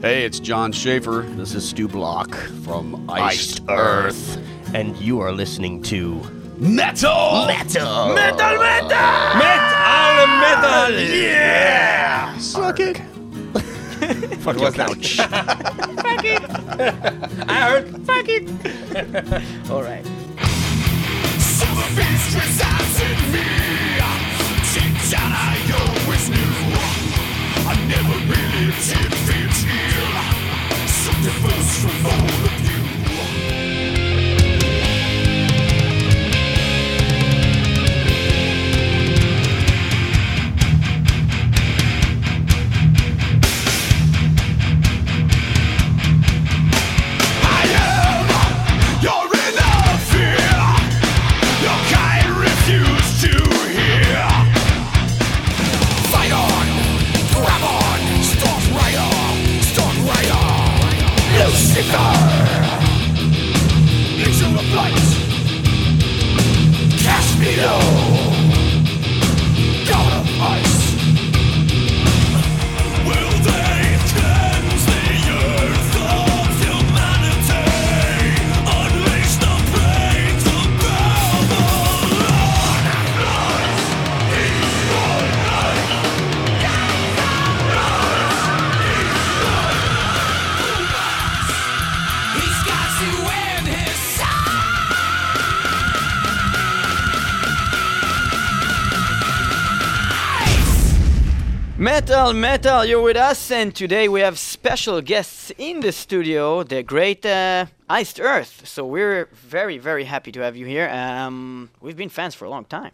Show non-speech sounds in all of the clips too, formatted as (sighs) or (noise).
Hey, it's Jon Schaffer. This is Stu Block from Iced Iced Earth, and you are listening to Metal! Metal. Metal, metal! Metal, metal. Yeah! Suck it. Fuck (laughs) your couch. (laughs) Fuck it. I heard. Fuck it. (laughs) All right. He's Metal, metal, you're with us, and today we have special guests in the studio, the great uh, Iced Earth. So we're very, very happy to have you here. Um, we've been fans for a long time,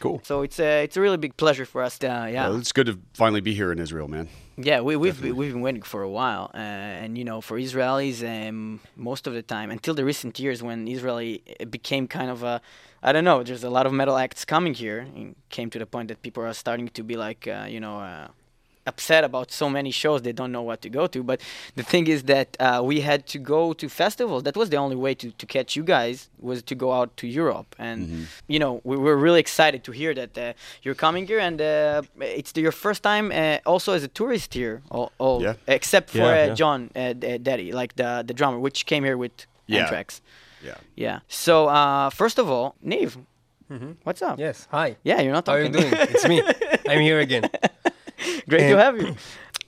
Cool. so it's a it's a really big pleasure for us. To, uh, yeah, Well, it's good to finally be here in Israel, man. yeah, we, we've definitely. we've been waiting for a while, uh, and you know, for Israelis, um, most of the time, until the recent years when Israeli uh, became kind of a, I don't know, there's a lot of metal acts coming here, and came to the point that people are starting to be like, uh, you know. Upset about so many shows they don't know what to go to but the thing is that uh, we had to go to festivals that was the only way to, to catch you guys was to go out to europe and you know we were really excited to hear that uh, you're coming here and uh, it's your first time uh, also as a tourist here all, all Yeah. except for Yeah, uh, yeah. john uh, daddy like the the drummer which came here with Yeah. anthrax Yeah. yeah so uh, first of all neve what's up Yes. Hi. yeah you're not talking. How are you doing? It's me. (laughs) I'm here again. (laughs) great to Uh, have you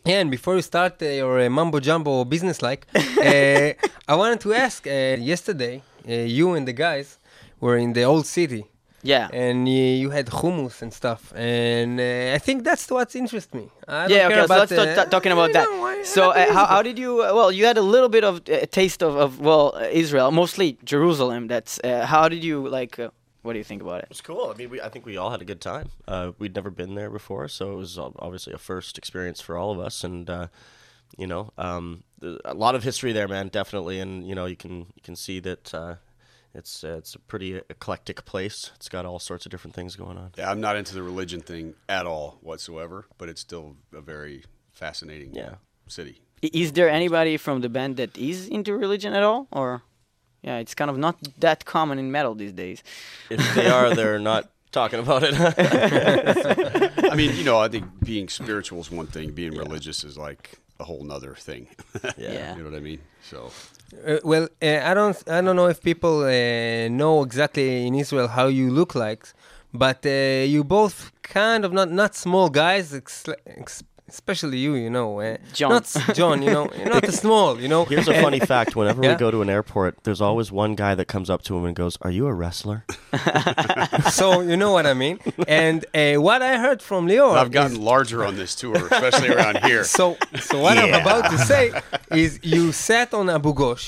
Yeah, (laughs) and before we start uh, your uh, mumbo jumbo business like, (laughs) uh, I wanted to ask uh, yesterday, uh, you and the guys were in the old city. yeah And uh, you had hummus and stuff, and uh, I think that's what interests me. I yeah, okay. So let's start uh, ta- talking about that. know, I- So, uh, how, how did you? Uh, well, you had a little bit of uh, a taste of, of well, uh, Israel, mostly Jerusalem. That's uh, how did you like? What do you think about it? It was cool. I mean, we, I think we all had a good time. Uh, we'd never been there before, so it was obviously a first experience for all of us. And uh, you know, um, a lot of history there, man. Definitely, and you know, you can you can see that uh, it's uh, it's a pretty eclectic place. It's got all sorts of different things going on. Yeah, I'm not into the religion thing at all whatsoever, but it's still a very fascinating Yeah. city. Is there anybody from the band that is into religion at all, or? Yeah, it's kind of not that common in metal these days. If they are, they're (laughs) not talking about it. (laughs) I mean, you know, I think being spiritual is one thing, being religious is like a whole nother thing. Yeah. (laughs) you know what I mean? So, Uh, well, uh, I don't, I don't know if people uh, know exactly in Israel how you look like, but uh, you both kind of not not small guys, ex- ex- especially you, you know, uh, John. not John, you know, (laughs) not the small, you know. Here's a funny fact: whenever Yeah? we go to an airport, there's always one guy that comes up to him and goes, "Are you a wrestler?" (laughs) so you know what I mean. And uh, what I heard from Leo, I've gotten larger on this tour, especially around here. (laughs) So, so what I'm about to say is, you sat on Abu Ghosh,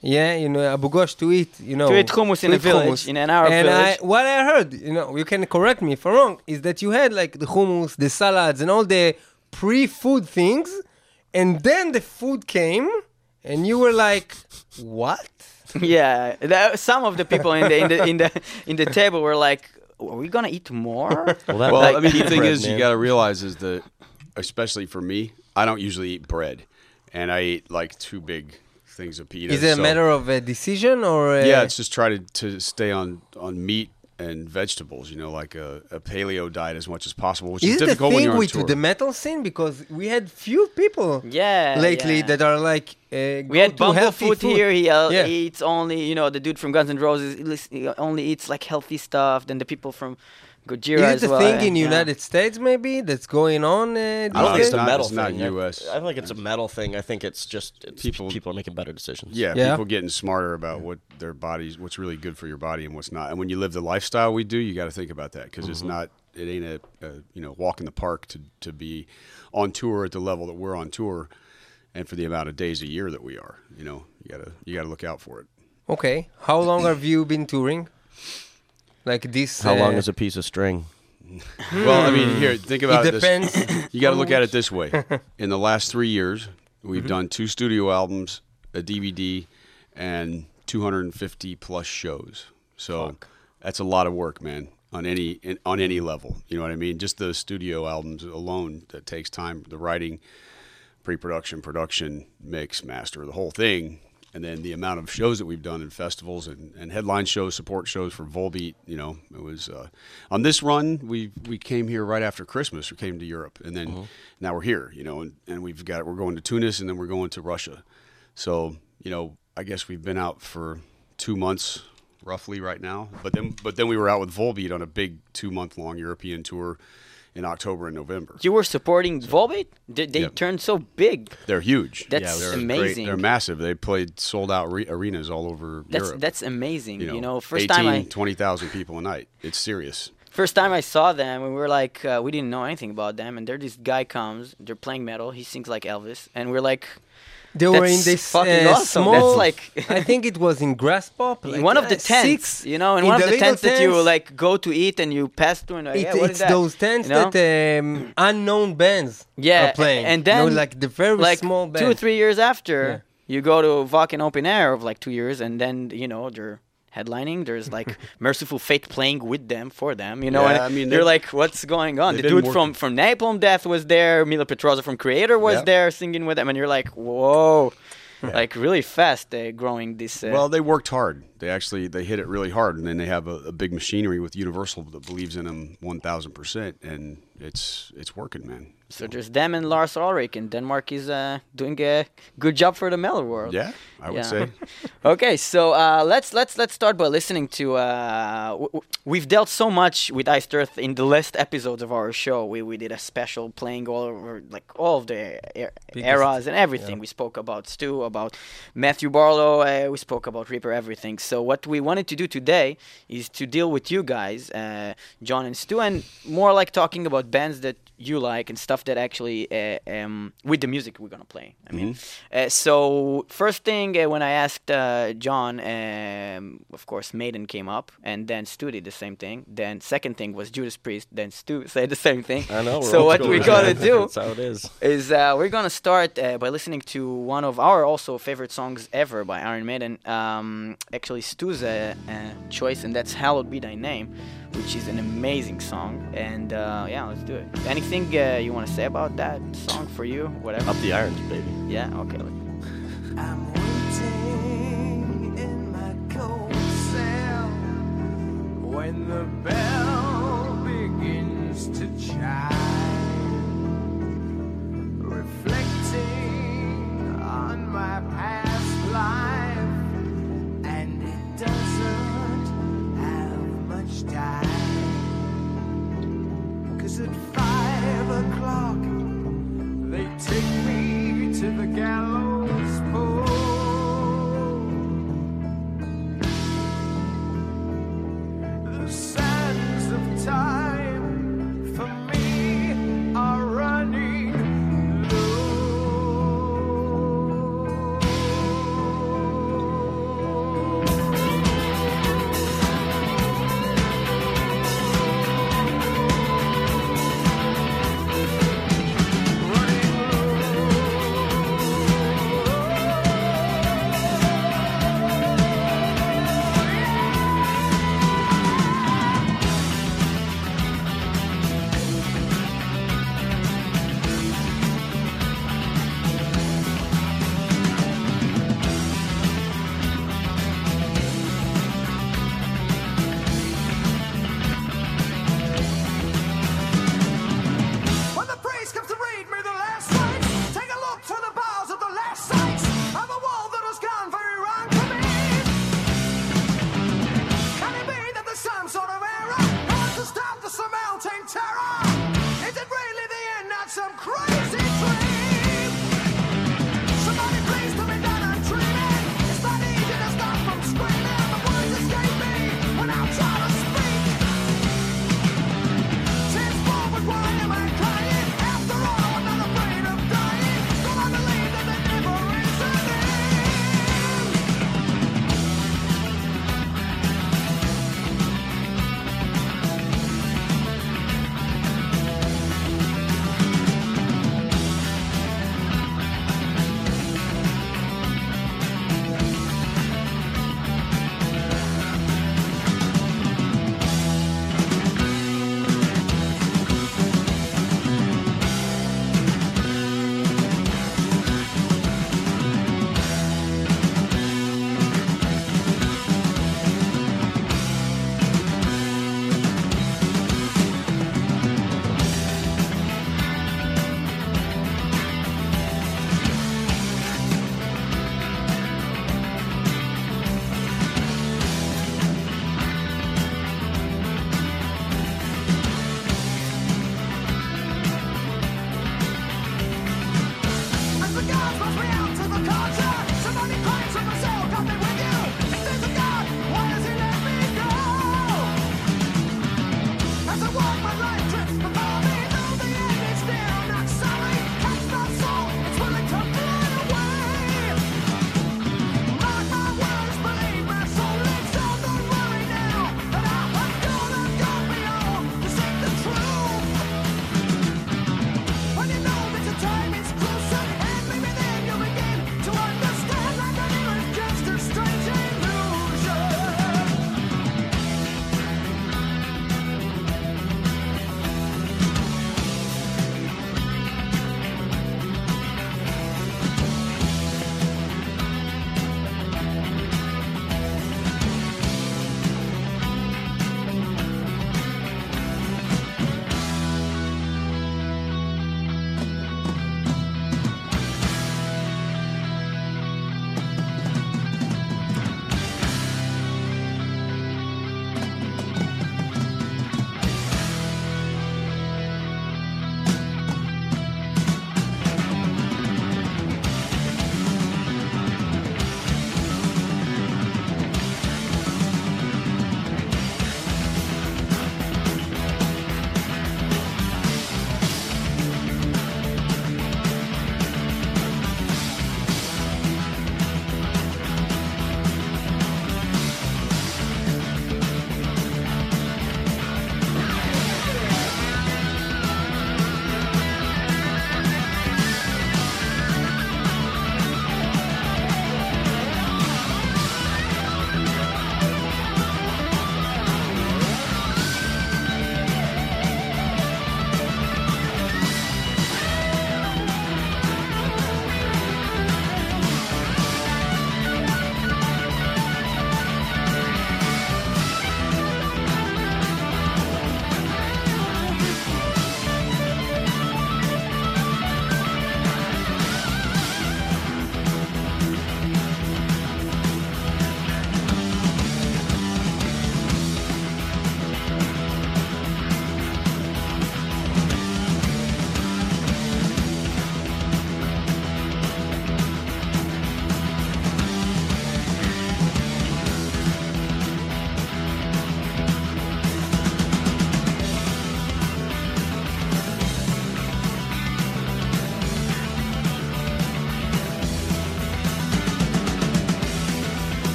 yeah, you know Abu Ghosh to eat, you know, To eat hummus in to a village, hummus. in an Arab and village. I, what I heard, you know, you can correct me if I'm wrong, is that you had like the hummus, the salads, and all the pre-food things, and then the food came, and you were like, what? (laughs) yeah, that, some of the people in the in the in the in the table were like, "Are we gonna eat more?" (laughs) Well, that, Well, that I mean, the thing bread, is, you got to realize is that, especially for me, I don't usually eat bread, and I eat like two big things of pita. Is it a matter of a decision or? Uh, Yeah, it's just try to, to stay on on meat and vegetables. You know, like a, a paleo diet as much as possible, which Is is it the difficult when thing you're on with tour. the metal scene? Because we had few people Yeah. lately yeah. that are like uh, We had go healthy Bumblefoot food. here. He uh, Yeah. eats only, you know, the dude from Guns N' Roses he only eats like healthy stuff. Then the people from Gojira Is as it the well. thing in yeah. United States maybe that's going on? Uh, I don't think it's a not- metal it's not thing. I- US. I, think it's a metal thing. I think it's just it's People- people are making better decisions. Yeah, Yeah. people getting smarter about what their bodies, what's really good for your body and what's not. And when you live the lifestyle we do, you got to think about that because it's not, it ain't a, a you know walk in the park to to be on tour at the level that we're on tour, and for the amount of days a year that we are. You know, you gotta you gotta look out for it. Okay. How long have you been touring? Like this? How long uh, is a piece of string? (laughs) Well, I mean, here think about It it. depends. This, (coughs) you got to look at it this way. (laughs) In the last three years, we've done two studio albums, a DVD, and 250 plus shows. So that's a lot of work, man. On any in, on any level, you know what I mean. Just the studio albums alone that takes time. The writing, pre-production, production, mix, master, the whole thing, and then the amount of shows that we've done in festivals and, and headline shows, support shows for Volbeat. You know, it was uh, on this run. We we came here right after Christmas. We came to Europe, and then now we're here. You know, and, and we've got we're going to Tunis, and then we're going to Russia. So you know, I guess we've been out for two months roughly right now. But then but then we were out with Volbeat on a big two month long European tour in October and November. You were supporting Volbeat? They, they Yep. turned so big. They're huge. That's they're great- amazing. They're massive. They played sold out re- arenas all over That's Europe. that's amazing. you know, first 18, time I 20,000 people a night. It's serious. first time I saw them, we were like, uh, we didn't know anything about them, and there this guy comes. They're playing metal. He sings like Elvis, and we're like, They were in this fucking uh, awesome. small. That's like- (laughs) I think it was in Graspop. in (laughs) like, one of the uh, tents, six, you know, in, in one of the the little tents that you like go to eat and you pass through, and like, It, yeah, what it's is that? those tents You know? that um, unknown bands Yeah, are playing. and You know, then, like the very like small band. two or three years after, Yeah. you go to Wacken Open Air of like two years, and then you know they're headlining. There's like (laughs) Mercyful Fate playing with them for them. You know, Yeah, and I mean, they're like, what's going on? The dude from from Napalm Death was there. Mille Petrozza from Kreator was Yeah. there singing with them, and you're like, whoa. Like really fast, uh, growing this. Uh, Well, they worked hard. They actually they hit it really hard, and then they have a, a big machinery with Universal that believes in them one thousand percent, and it's it's working, man. So there's them and Lars Ulrich, and Denmark is uh, doing a good job for the metal world. Yeah, I would Yeah. say. (laughs) okay, so uh, let's let's let's start by listening to. Uh, w- w- we've dealt so much with Iced Earth in the last episodes of our show. We we did a special playing all over like all of the er- eras and everything. We spoke about Stu, about Matthew Barlow. Uh, we spoke about Ripper, everything. So what we wanted to do today is to deal with you guys, uh, John and Stu, and more like talking about bands that you like and stuff that actually uh, um, with the music we're gonna play. I mean, uh, so first thing uh, when I asked uh, John, um, of course Maiden came up, and then Stu did the same thing. Then second thing was Judas Priest. Then Stu (laughs) said the same thing. I know. we're So what we man. gotta (laughs) do That's how it is. is uh, we're gonna start uh, by listening to one of our also favorite songs ever by Iron Maiden. Um, actually, Stu's choice, and that's "Hallowed Be Thy Name," which is an amazing song. And uh, yeah, let's do it. Anything uh, you want to say about that song for you? Whatever. Up the irons, baby. Yeah. Okay. I'm waiting in my cold cell when the bell begins to chime, reflecting on my past life, Cause at five o'clock they take me to the gallows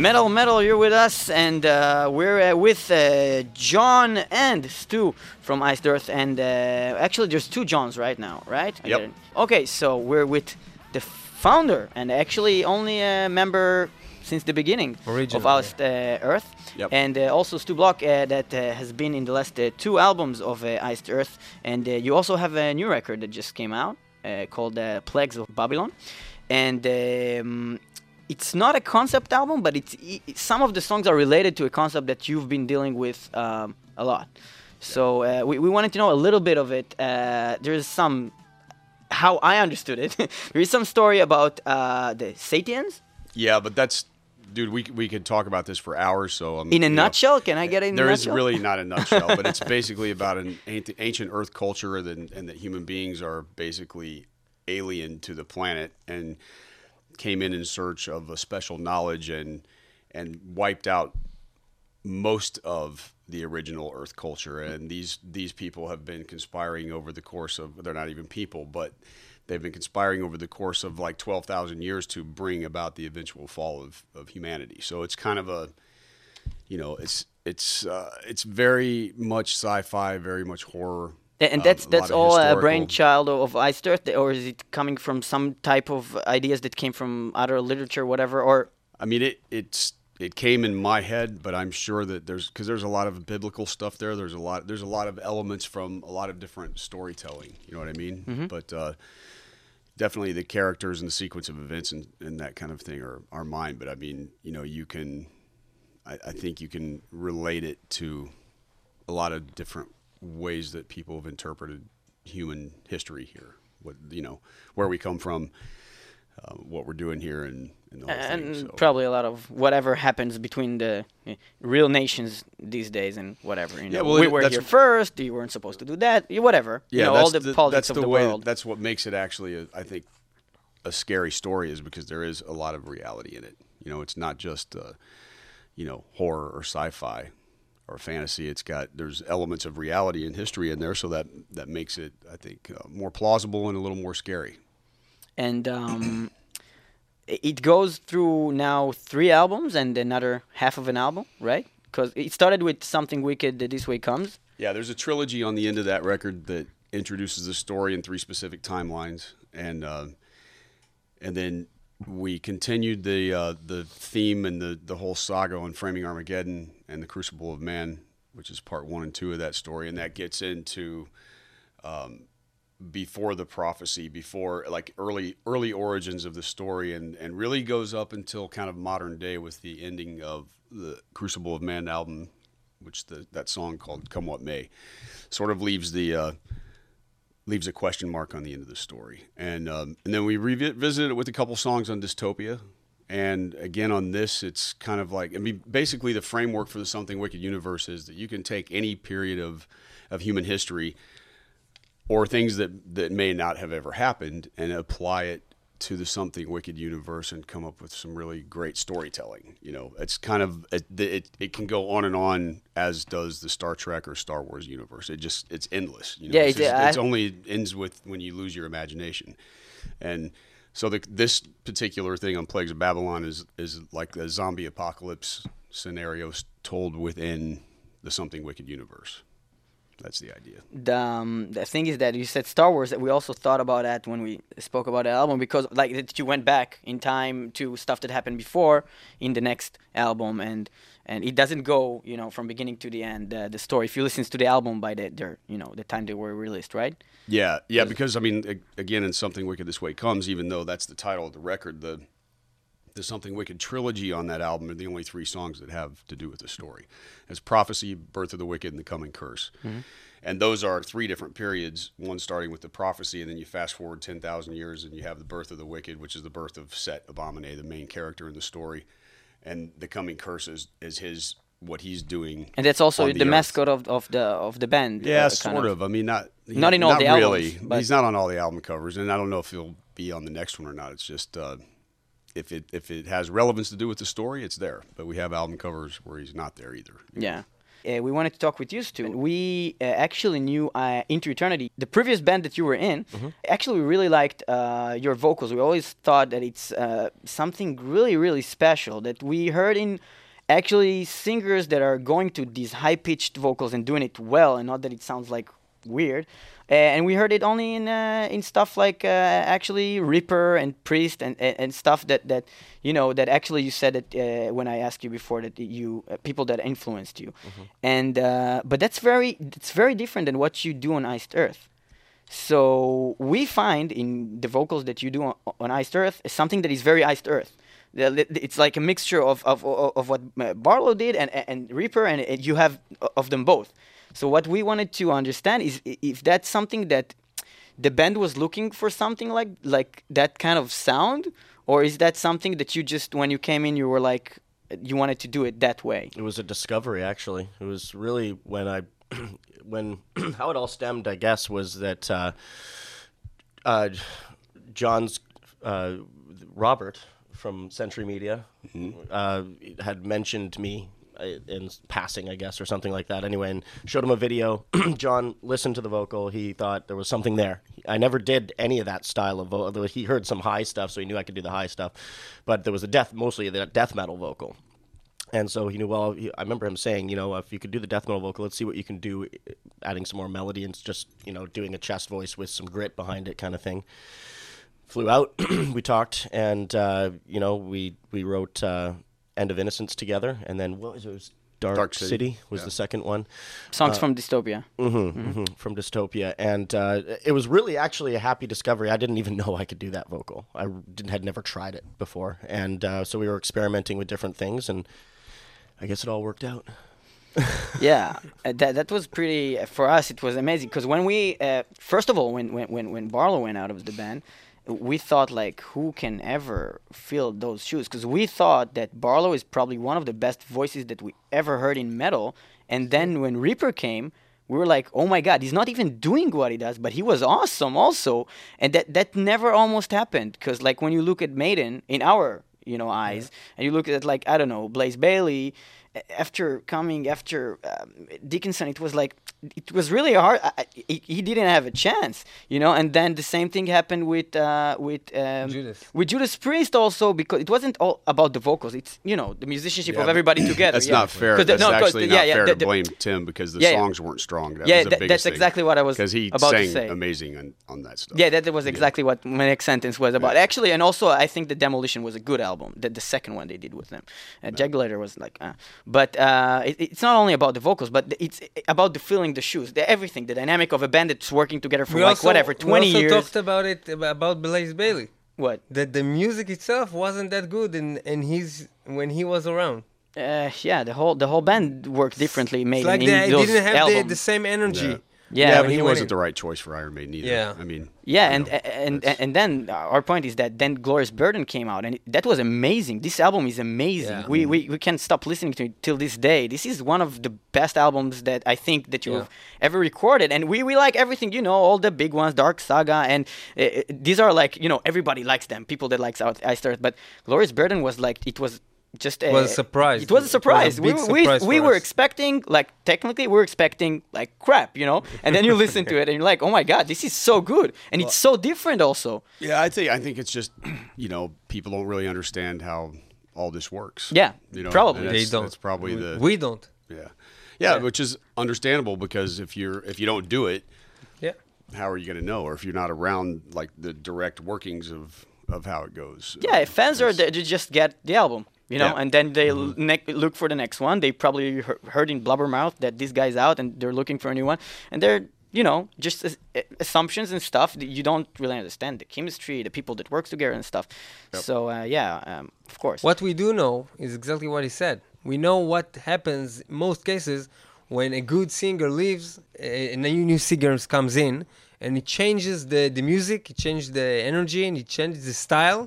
Metal Metal, you're with us, and uh, we're uh, with uh, John and Stu from Iced Earth. And uh, actually, there's two Johns right now, right? Yep. Okay, so we're with the founder and actually only a member since the beginning Originally. of Iced uh, Earth. Yep. And uh, also Stu Block, that has been in the last two albums of Iced Earth. And you also have a new record that just came out called Plagues of Babylon. And um, it's not a concept album, but it's it, some of the songs are related to a concept that you've been dealing with um, a lot. So uh, we, we wanted to know a little bit of it. Uh, there's some how I understood it. (laughs) there is some story about uh, the Setians. Yeah, but that's dude. We we could talk about this for hours. So I'm, in a nutshell, know, can I eh, get it? In there is really not a nutshell, but it's (laughs) basically about an ancient Earth culture and, and that human beings are basically alien to the planet and came in in search of a special knowledge and and wiped out most of the original Earth culture. And these these people have been conspiring over the course of they're not even people, but they've been conspiring over the course of like twelve thousand years to bring about the eventual fall of, of humanity. So it's kind of a you know, it's it's uh, it's very much sci-fi, very much horror. And that's that's all a brainchild of Iced Earth, or is it coming from some type of ideas that came from other literature, whatever? Or I mean, it it's it came in my head, but I'm sure that there's because there's a lot of biblical stuff there. There's a lot there's a lot of elements from a lot of different storytelling. You know what I mean? But uh, definitely the characters and the sequence of events and, and that kind of thing are are mine. But I mean, you know, you can I, I think you can relate it to a lot of different ways that people have interpreted human history here. What you know, where we come from, uh, what we're doing here, and, and and thing. So. probably a lot of whatever happens between the uh, real nations these days and whatever. You know, Yeah, well, we were here first. You weren't supposed to do that. Whatever. Yeah, you know, that's all the, the, politics of the, the, way. world. That's what makes it actually, a, I think, a scary story is because there is a lot of reality in it. You know, it's not just, uh, you know, horror or sci-fi or fantasy. It's got there's elements of reality and history in there, so that that makes it, I think, uh, more plausible and a little more scary. and um, it goes through now three albums and another half of an album, right? Because it started with something wicked. that This way comes. Yeah, there's a trilogy on the end of that record that introduces the story in three specific timelines, and uh, and then we continued the uh, the theme and the the whole saga on framing Armageddon and the Crucible of Man, which is part one and two of that story, and that gets into um, before the prophecy, before like early early origins of the story, and and really goes up until kind of modern day with the ending of the Crucible of Man album, which the that song called "Come What May," sort of leaves the uh, leaves a question mark on the end of the story, and um, and then we revisited it with a couple songs on Dystopia. And again, on this, it's kind of like I mean, basically, the framework for the Something Wicked universe is that you can take any period of of human history, or things that that may not have ever happened and apply it to the something wicked universe and come up with some really great storytelling. You know it's kind of it, it, it can go on and on as does the star trek or star wars universe. It just it's endless you know? Yeah, it's, just- it's only ends with when you lose your imagination. And so the, this particular thing on plagues of babylon is is like a zombie apocalypse scenario told within the something wicked universe. That's the idea. The um, the thing is that you said Star Wars that we also thought about that when we spoke about the album because like that you went back in time to stuff that happened before in the next album and and it doesn't go you know from beginning to the end uh, the story if you listen to the album by the their you know the time they were released right Yeah, yeah, because I mean, again, in Something Wicked This Way Comes, even though that's the title of the record, the the Something Wicked trilogy on that album are the only three songs that have to do with the story. It's Prophecy, Birth of the Wicked, and The Coming Curse. And those are three different periods, one starting with the prophecy, and then you fast forward 10,000 years and you have the birth of the wicked, which is the birth of Set Abominae, the main character in the story. And the coming curse is, is his, what he's doing. and that's also the, the mascot of, of the of the band Yeah, uh, sort kind of. I mean, not Not in all the really. albums, but- He's not on all the album covers, and I don't know if he'll be on the next one or not. It's just uh, if it if it has relevance to do with the story, it's there. But we have album covers where he's not there either. Yeah. Uh, we wanted to talk with you, Stu. We uh, actually knew uh, Into Eternity, the previous band that you were in. Actually, we really liked uh, your vocals. We always thought that it's uh, something really, really special that we heard in actually singers that are going to these high pitched vocals and doing it well, and not that it sounds like weird. Uh, and we heard it only in uh, in stuff like uh, actually Ripper and Priest and, and, and stuff that, that you know that actually you said uh, when I asked you before that you uh, people that influenced you, and uh, but that's very it's very different than what you do on Iced Earth. So we find in the vocals that you do on, on Iced Earth is something that is very Iced Earth. It's like a mixture of, of, of, of what Barlow did and, and Ripper, and you have of them both. So what we wanted to understand is if that's something that the band was looking for something like like that kind of sound, or is that something that you just when you came in you were like you wanted to do it that way? It was a discovery, actually. It was really when I, (clears throat) when (clears throat) how it all stemmed, I guess, was that uh, uh, John's uh, Robert from Century Media uh, had mentioned me in passing, I guess, or something like that. Anyway, and showed him a video. (clears throat) John listened to the vocal. He thought there was something there. I never did any of that style of vocal. He heard some high stuff, so he knew I could do the high stuff. But there was a death, mostly the death metal vocal. And so he knew, well, he, I remember him saying, you know, if you could do the death metal vocal, let's see what you can do, uh, adding some more melody and just, you know, doing a chest voice with some grit behind it kind of thing. Flew out, (clears throat) we talked, and, uh, you know, we, we wrote uh, End of Innocence together. And then what was it? it was Dark, Dark City, City, was yeah. the second one Songs from Dystopia. Mm-hmm, from Dystopia, and uh, it was really actually a happy discovery. I didn't even (laughs) know I could do that vocal. I didn't, had never tried it before, and uh, so we were experimenting with different things, and I guess it all worked out. (laughs) yeah, uh, that that was pretty uh, for us. It was amazing because when we uh, first of all when when when when Barlow went out of the band, we thought like who can ever fill those shoes? Because we thought that Barlow is probably one of the best voices that we ever heard in metal. And then when Ripper came, we were like, oh my god, he's not even doing what he does, but he was awesome also. And that that never almost happened because like when you look at Maiden in our you know eyes, and you look at like I don't know Blaze Bayley after coming after um, Dickinson, it was like it was really hard. I, I- he, he didn't have a chance, you know. And then the same thing happened with uh, with um, Judas. with Judas Priest also because it wasn't all about the vocals. It's you know the musicianship Yeah, of everybody together. That's yeah. not fair. 'Cause the- That's actually the- not yeah, yeah, fair the- to the- blame Tim because the Yeah, yeah. songs weren't strong. That Yeah, was the that- that's thing. exactly what I was because he about to sang say. amazing on, on that stuff. Yeah, that, that was exactly what my next sentence was about. Actually, and also I think the Demolition was a good album. The, the second one they did with them. Uh, Jugulator was like, uh. But uh, it, it's not only about the vocals, but it's about the filling the shoes, the everything, the dynamic of a band that's working together for We like also- whatever twenty years. we also years. talked about it about Blaze Bayley. What? That the music itself wasn't that good, and and he's when he was around. Uh, yeah, the whole the whole band worked differently. Made It's like in they those didn't have the, the same energy. Yeah. Yeah, Yeah, but he he wasn't the right choice for Iron Maiden either. Yeah. I mean, Yeah, and know, and and, and then our point is that then Glorious Burden came out, and that was amazing. This album is amazing. Yeah. We, we we can't stop listening to it till this day. This is one of the best albums that I think that you've ever recorded, and we, we like everything. You know, all the big ones, Dark Saga, and uh, these are like you know everybody likes them. People that likes Out Ice Earth, but Glorious Burden was like it was. Just a, was uh, a surprise. It was a It was a surprise. big we surprise we, we for were us. expecting like technically we were expecting like crap, you know, and then you listen to (laughs) it and you're like, oh my god, this is so good, and it's so different also. Yeah, I think I think it's just you know people don't really understand how all this works. Yeah, you know, probably. and They don't. That's probably we, the we don't. yeah. yeah, which is understandable because if you're if you don't do it, Yeah. how are you going to know? Or if you're not around like the direct workings of of how it goes. Yeah, if fans are it's- there, they just get the album, you know, Yeah. and then they l ne- look for the next one. They probably he- heard in Blabbermouth that this guy's out and they're looking for a new one, and they're you know just as- assumptions and stuff that you don't really understand the chemistry, the people that work together and stuff. So uh, yeah, um, of course. What we do know is exactly what he said. We know what happens in most cases when a good singer leaves and a new singer comes in and it changes the, the music, it changes the energy, and it changes the style.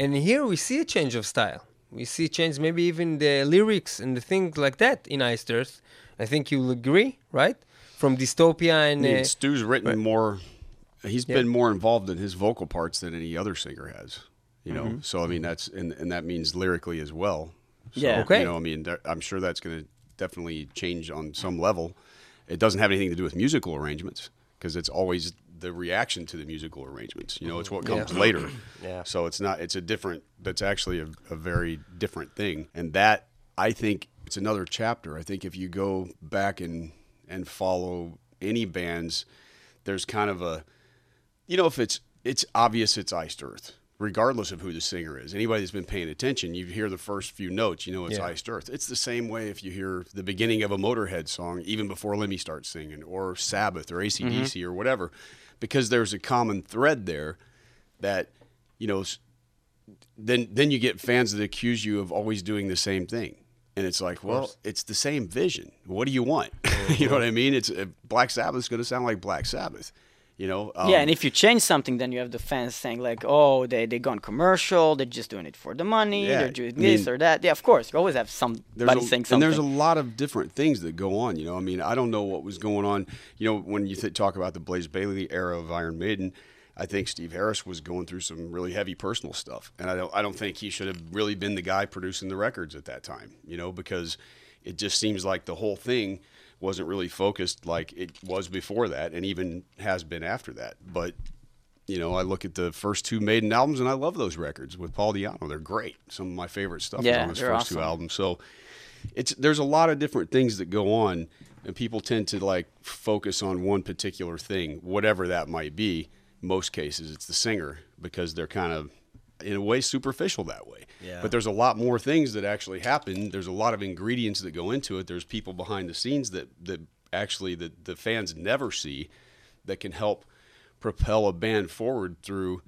And here we see a change of style. We see change, maybe even the lyrics and the things like that in Iced Earth. I think you'll agree, right? From Dystopia and I mean, uh, Stu's written more. He's Yeah. been more involved in his vocal parts than any other singer has. You know, Mm-hmm. so I mean that's and and that means lyrically as well. So, Yeah. Okay. You know, I mean, I'm sure that's going to definitely change on some level. It doesn't have anything to do with musical arrangements because it's always the reaction to the musical arrangements. You know, it's what mm-hmm. comes later. (clears throat) Yeah. So it's not. It's a different. That's actually a, a very different thing, and that I think it's another chapter. I think if you go back and and follow any bands, there's kind of a, you know, if it's it's obvious it's Iced Earth, regardless of who the singer is. Anybody that's been paying attention, you hear the first few notes, you know it's Yeah. Iced Earth. It's the same way if you hear the beginning of a Motorhead song, even before Lemmy starts singing, or Sabbath, or ACDC, mm-hmm. or whatever, because there's a common thread there that, you know, then then you get fans that accuse you of always doing the same thing. And it's like, well, it's the same vision. What do you want? (laughs) you know what I mean? It's uh, Black Sabbath's going to sound like Black Sabbath. You know? Um, yeah, and if you change something, then you have the fans saying like, "Oh, they they gone commercial. They're just doing it for the money. Yeah, they're doing I this mean, or that." Yeah, of course, you always have some there's somebody a, saying and there's a lot of different things that go on. You know, I mean, I don't know what was going on. You know, when you th- talk about the Blaze Bayley era of Iron Maiden, I think Steve Harris was going through some really heavy personal stuff, and I don't, I don't think he should have really been the guy producing the records at that time. You know, because it just seems like the whole thing wasn't really focused like it was before that, and even has been after that. But you know, I look at the first two Maiden albums, and I love those records with Paul Di'Anno. They're great. Some of my favorite stuff is on his first two albums. So it's there's a lot of different things that go on, and people tend to like focus on one particular thing, whatever that might be. Most cases, it's the singer because they're kind of, in a way, superficial that way. Yeah. But there's a lot more things that actually happen. There's a lot of ingredients that go into it. There's people behind the scenes that that actually the the fans never see, that can help propel a band forward through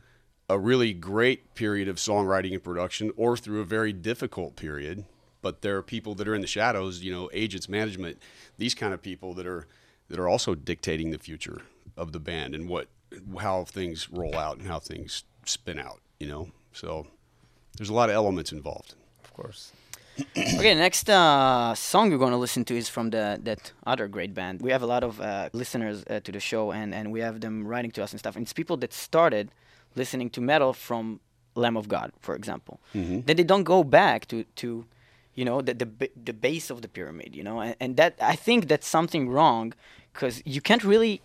a really great period of songwriting and production or through a very difficult period but there are people that are in the shadows you know agents management these kind of people that are that are also dictating the future of the band and what how things roll out and how things spin out you know so there's a lot of elements involved Of course. (clears throat) okay, next uh, song we're going to listen to is from the that other great band. We have a lot of uh, listeners uh, to the show, and, and we have them writing to us and stuff. And it's people that started listening to metal from Lamb of God, for example. Then they don't go back to, to you know, the, the the base of the pyramid, you know, and, and that I think that's something wrong because you can't really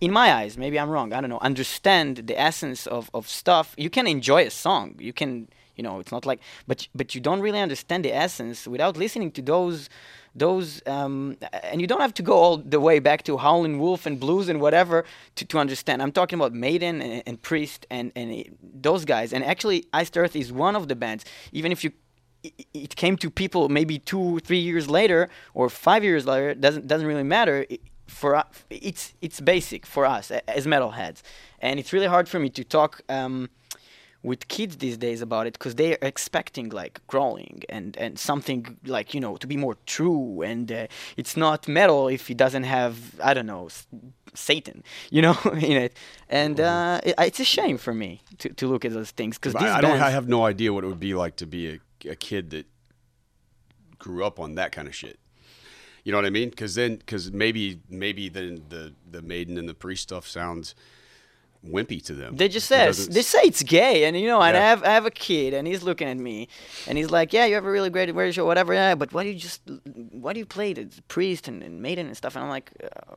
in my eyes, maybe I'm wrong. I don't know. Understand the essence of, of stuff. You can enjoy a song. You can, you know, it's not like, but but you don't really understand the essence without listening to those, those, um, and you don't have to go all the way back to Howlin' Wolf and blues and whatever to, to understand. I'm talking about Maiden and, and Priest and and those guys. And actually, Iced Earth is one of the bands. Even if you it- came to people maybe two, three years later or five years later. Doesn't doesn't really matter. For u- it's it's basic for us a- as metalheads, and it's really hard for me to talk um, with kids these days about it because they are expecting like crawling and and something like you know to be more true, and uh, it's not metal if it doesn't have I don't know. s- Satan, (laughs) you know, (laughs) in it, and uh, it, it's a shame for me to, to look at those things because I, I don't I have no idea what it would be like to be a, a kid that grew up on that kind of shit. You know what I mean? Because then, because maybe maybe then the the maiden and the priest stuff sounds wimpy to them. They just It says they say it's gay, and you know, and I have I have a kid, and he's looking at me, and he's like, "Yeah, you have a really great radio show, whatever." Yeah, but why do you just why do you play the priest and, and maiden and stuff? And I'm like, uh,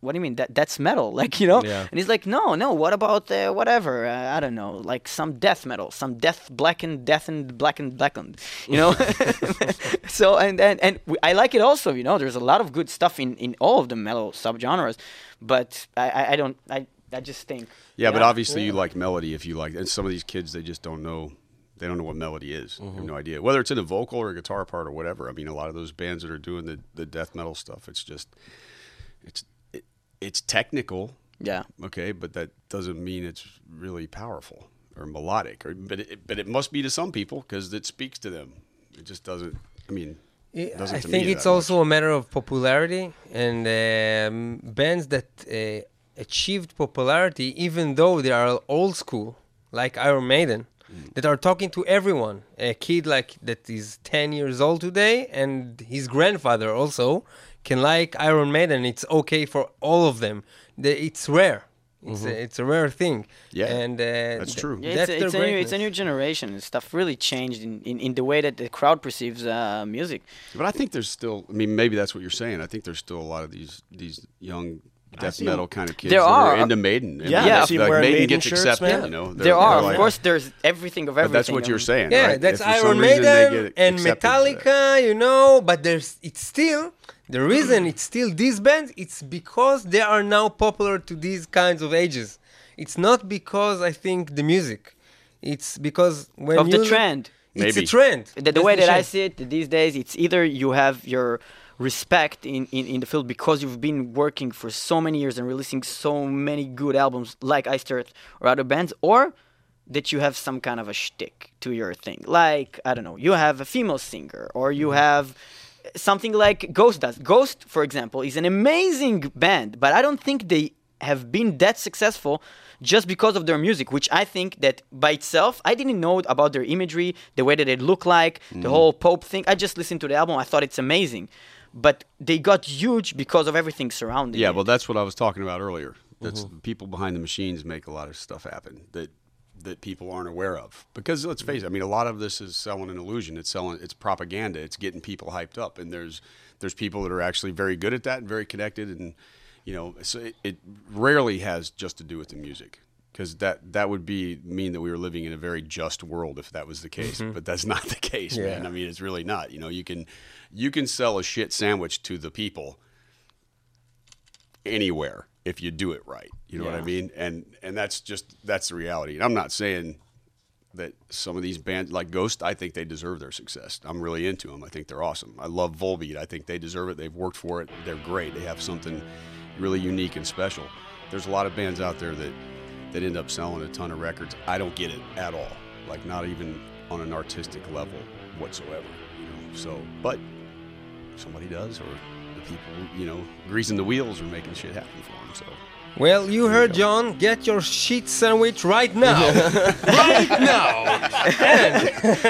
"What do you mean that that's metal?" (laughs) Like you know, Yeah. and he's like, "No, no. What about uh, whatever? Uh, I don't know, like some death metal, some death blackened, deathened, blackened, blackened." You know. (laughs) (laughs) so and and and we, I like it also. You know, there's a lot of good stuff in in all of the metal subgenres, but I I, I don't I. I just think. Yeah, but obviously you like melody if you like. And some of these kids, they just don't know. They don't know what melody is. They have Mm-hmm. no idea whether it's in a vocal or a guitar part or whatever. I mean, a lot of those bands that are doing the, the death metal stuff, it's just, it's it, it's technical, Yeah. okay, but that doesn't mean it's really powerful or melodic. Or but it, but it must be to some people because it speaks to them. It just doesn't. I mean, Yeah, doesn't I to think me it's that also a matter of popularity and um, bands that uh, achieved popularity, even though they are old school, like Iron Maiden, Mm. that are talking to everyone. A kid like that is 10 years old today, and his grandfather also can like Iron Maiden. It's okay for all of them. The, it's rare. It's, a, it's a rare thing. Mm-hmm. Yeah, and uh, that's true. Yeah, that's it's, a, it's, a new, it's a new generation. Stuff really changed in, in, in the way that the crowd perceives uh, music. But I think there's still. I mean, maybe that's what you're saying. I think there's still a lot of these these young death metal kind of kids There that are. into Maiden. And Yeah, like, I see 'em like Maiden Maiden gets shirts, accepted. man. You know, there are, they're of course, there's everything of But everything. that's what you're saying. Yeah, right? that's If Iron Maiden and accepted for that. Metallica, you know, but there's it's still the reason it's still these bands. It's because they are now popular to these kinds of ages. It's not because I think the music. It's because when Of the you- trend. It's Maybe. a trend. The, the way that I see it these days, it's either you have your respect in, in, in the field because you've been working for so many years and releasing so many good albums like Iced Earth or other bands, or that you have some kind of a shtick to your thing. Like, I don't know, you have a female singer, or you mm-hmm. have something like Ghost does. Ghost, for example, is an amazing band, but I don't think they have been that successful just because of their music, which I think that by itself, I didn't know about their imagery, the way that it looked like, the mm. whole Pope thing. I just listened to the album, I thought it's amazing. But they got huge because of everything surrounding Yeah, it. well, that's what I was talking about earlier. That's the people behind the machines make a lot of stuff happen that that people aren't aware of. Because let's mm-hmm. face it, I mean, a lot of this is selling an illusion. It's selling, it's propaganda. It's getting people hyped up, and there's there's people that are actually very good at that and very connected, and you know, so it, it rarely has just to do with the music. Because that that would be mean that we were living in a very just world if that was the case, mm-hmm. but that's (laughs) not the case, man. Yeah. I mean, it's really not. You know, you can you can sell a shit sandwich to the people anywhere if you do it right. You know what I mean? And and that's just that's the reality. And I'm not saying that some of these bands like Ghost, I think they deserve their success. I'm really into them. I think they're awesome. I love Volbeat. I think they deserve it. They've worked for it. They're great. They have something really unique and special. There's a lot of bands out there that that end up selling a ton of records. I don't get it at all. Like not even on an artistic level whatsoever. You know. So, but somebody does, or people, you know, greasing the wheels are making shit happen for them. So. Well, you heard Jon. Get your shit sandwich right now. (laughs) right now. (laughs)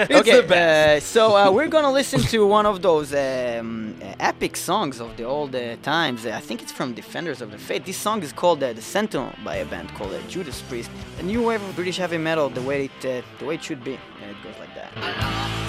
It's okay, the best. uh, so uh, we're gonna listen to one of those um, uh, epic songs of the old uh, times. Uh, I think it's from Defenders of the Faith. This song is called uh, "The Sentinel" by a band called uh, Judas Priest. A new wave of British heavy metal, the way it uh, the way it should be, and it goes like that.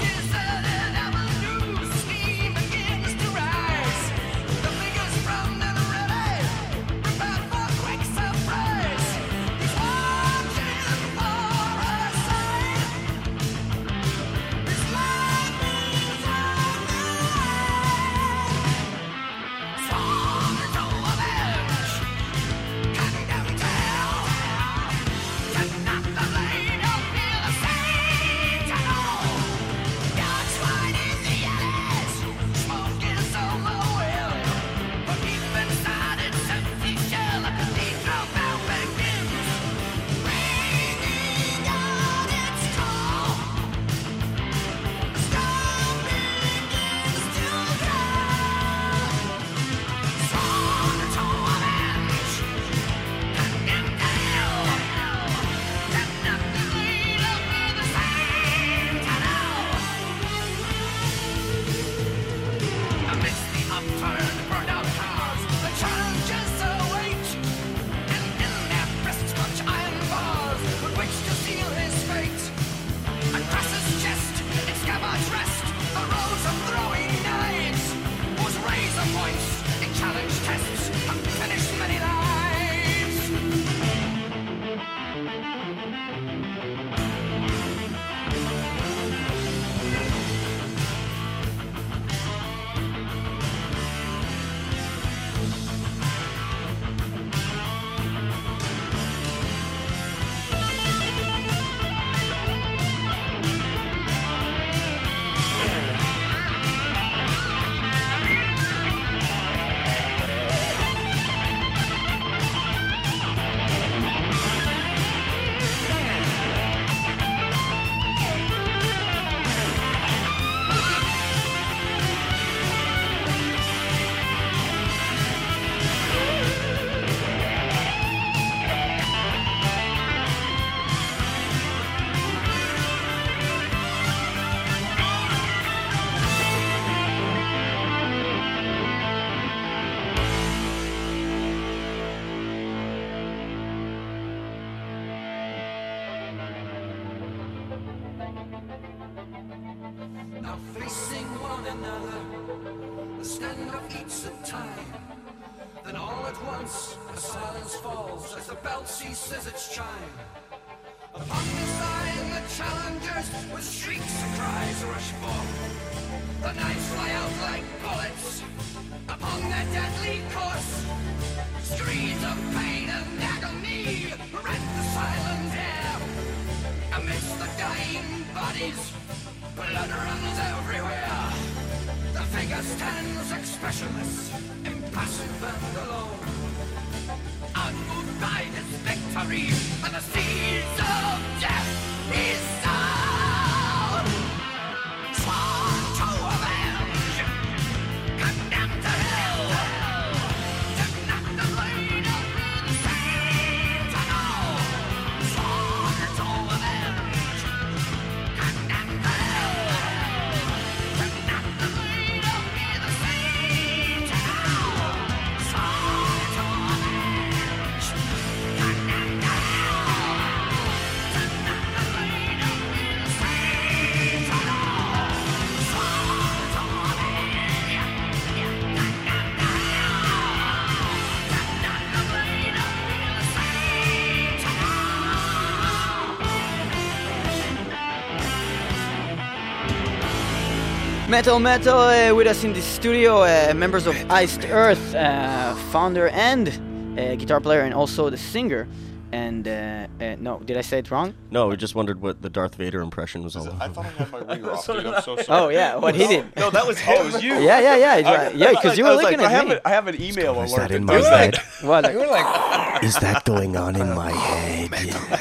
Metal Metal uh, with us in the studio, uh, members of Iced Earth, uh, founder and uh, guitar player, and also the singer. And uh, uh, no, did I say it wrong? No, we just wondered what the Darth Vader impression was all I about. thought I had my (laughs) ringer off, dude. I'm so (laughs) sorry. Oh yeah, what he did. (laughs) No, that was oh, it was you. Yeah, yeah, yeah, it's right. yeah, because you were I was looking like, I at have me. An, I have an email Is that in my does head? What? Like, You were like, Is that going on in my head? metal, metal. I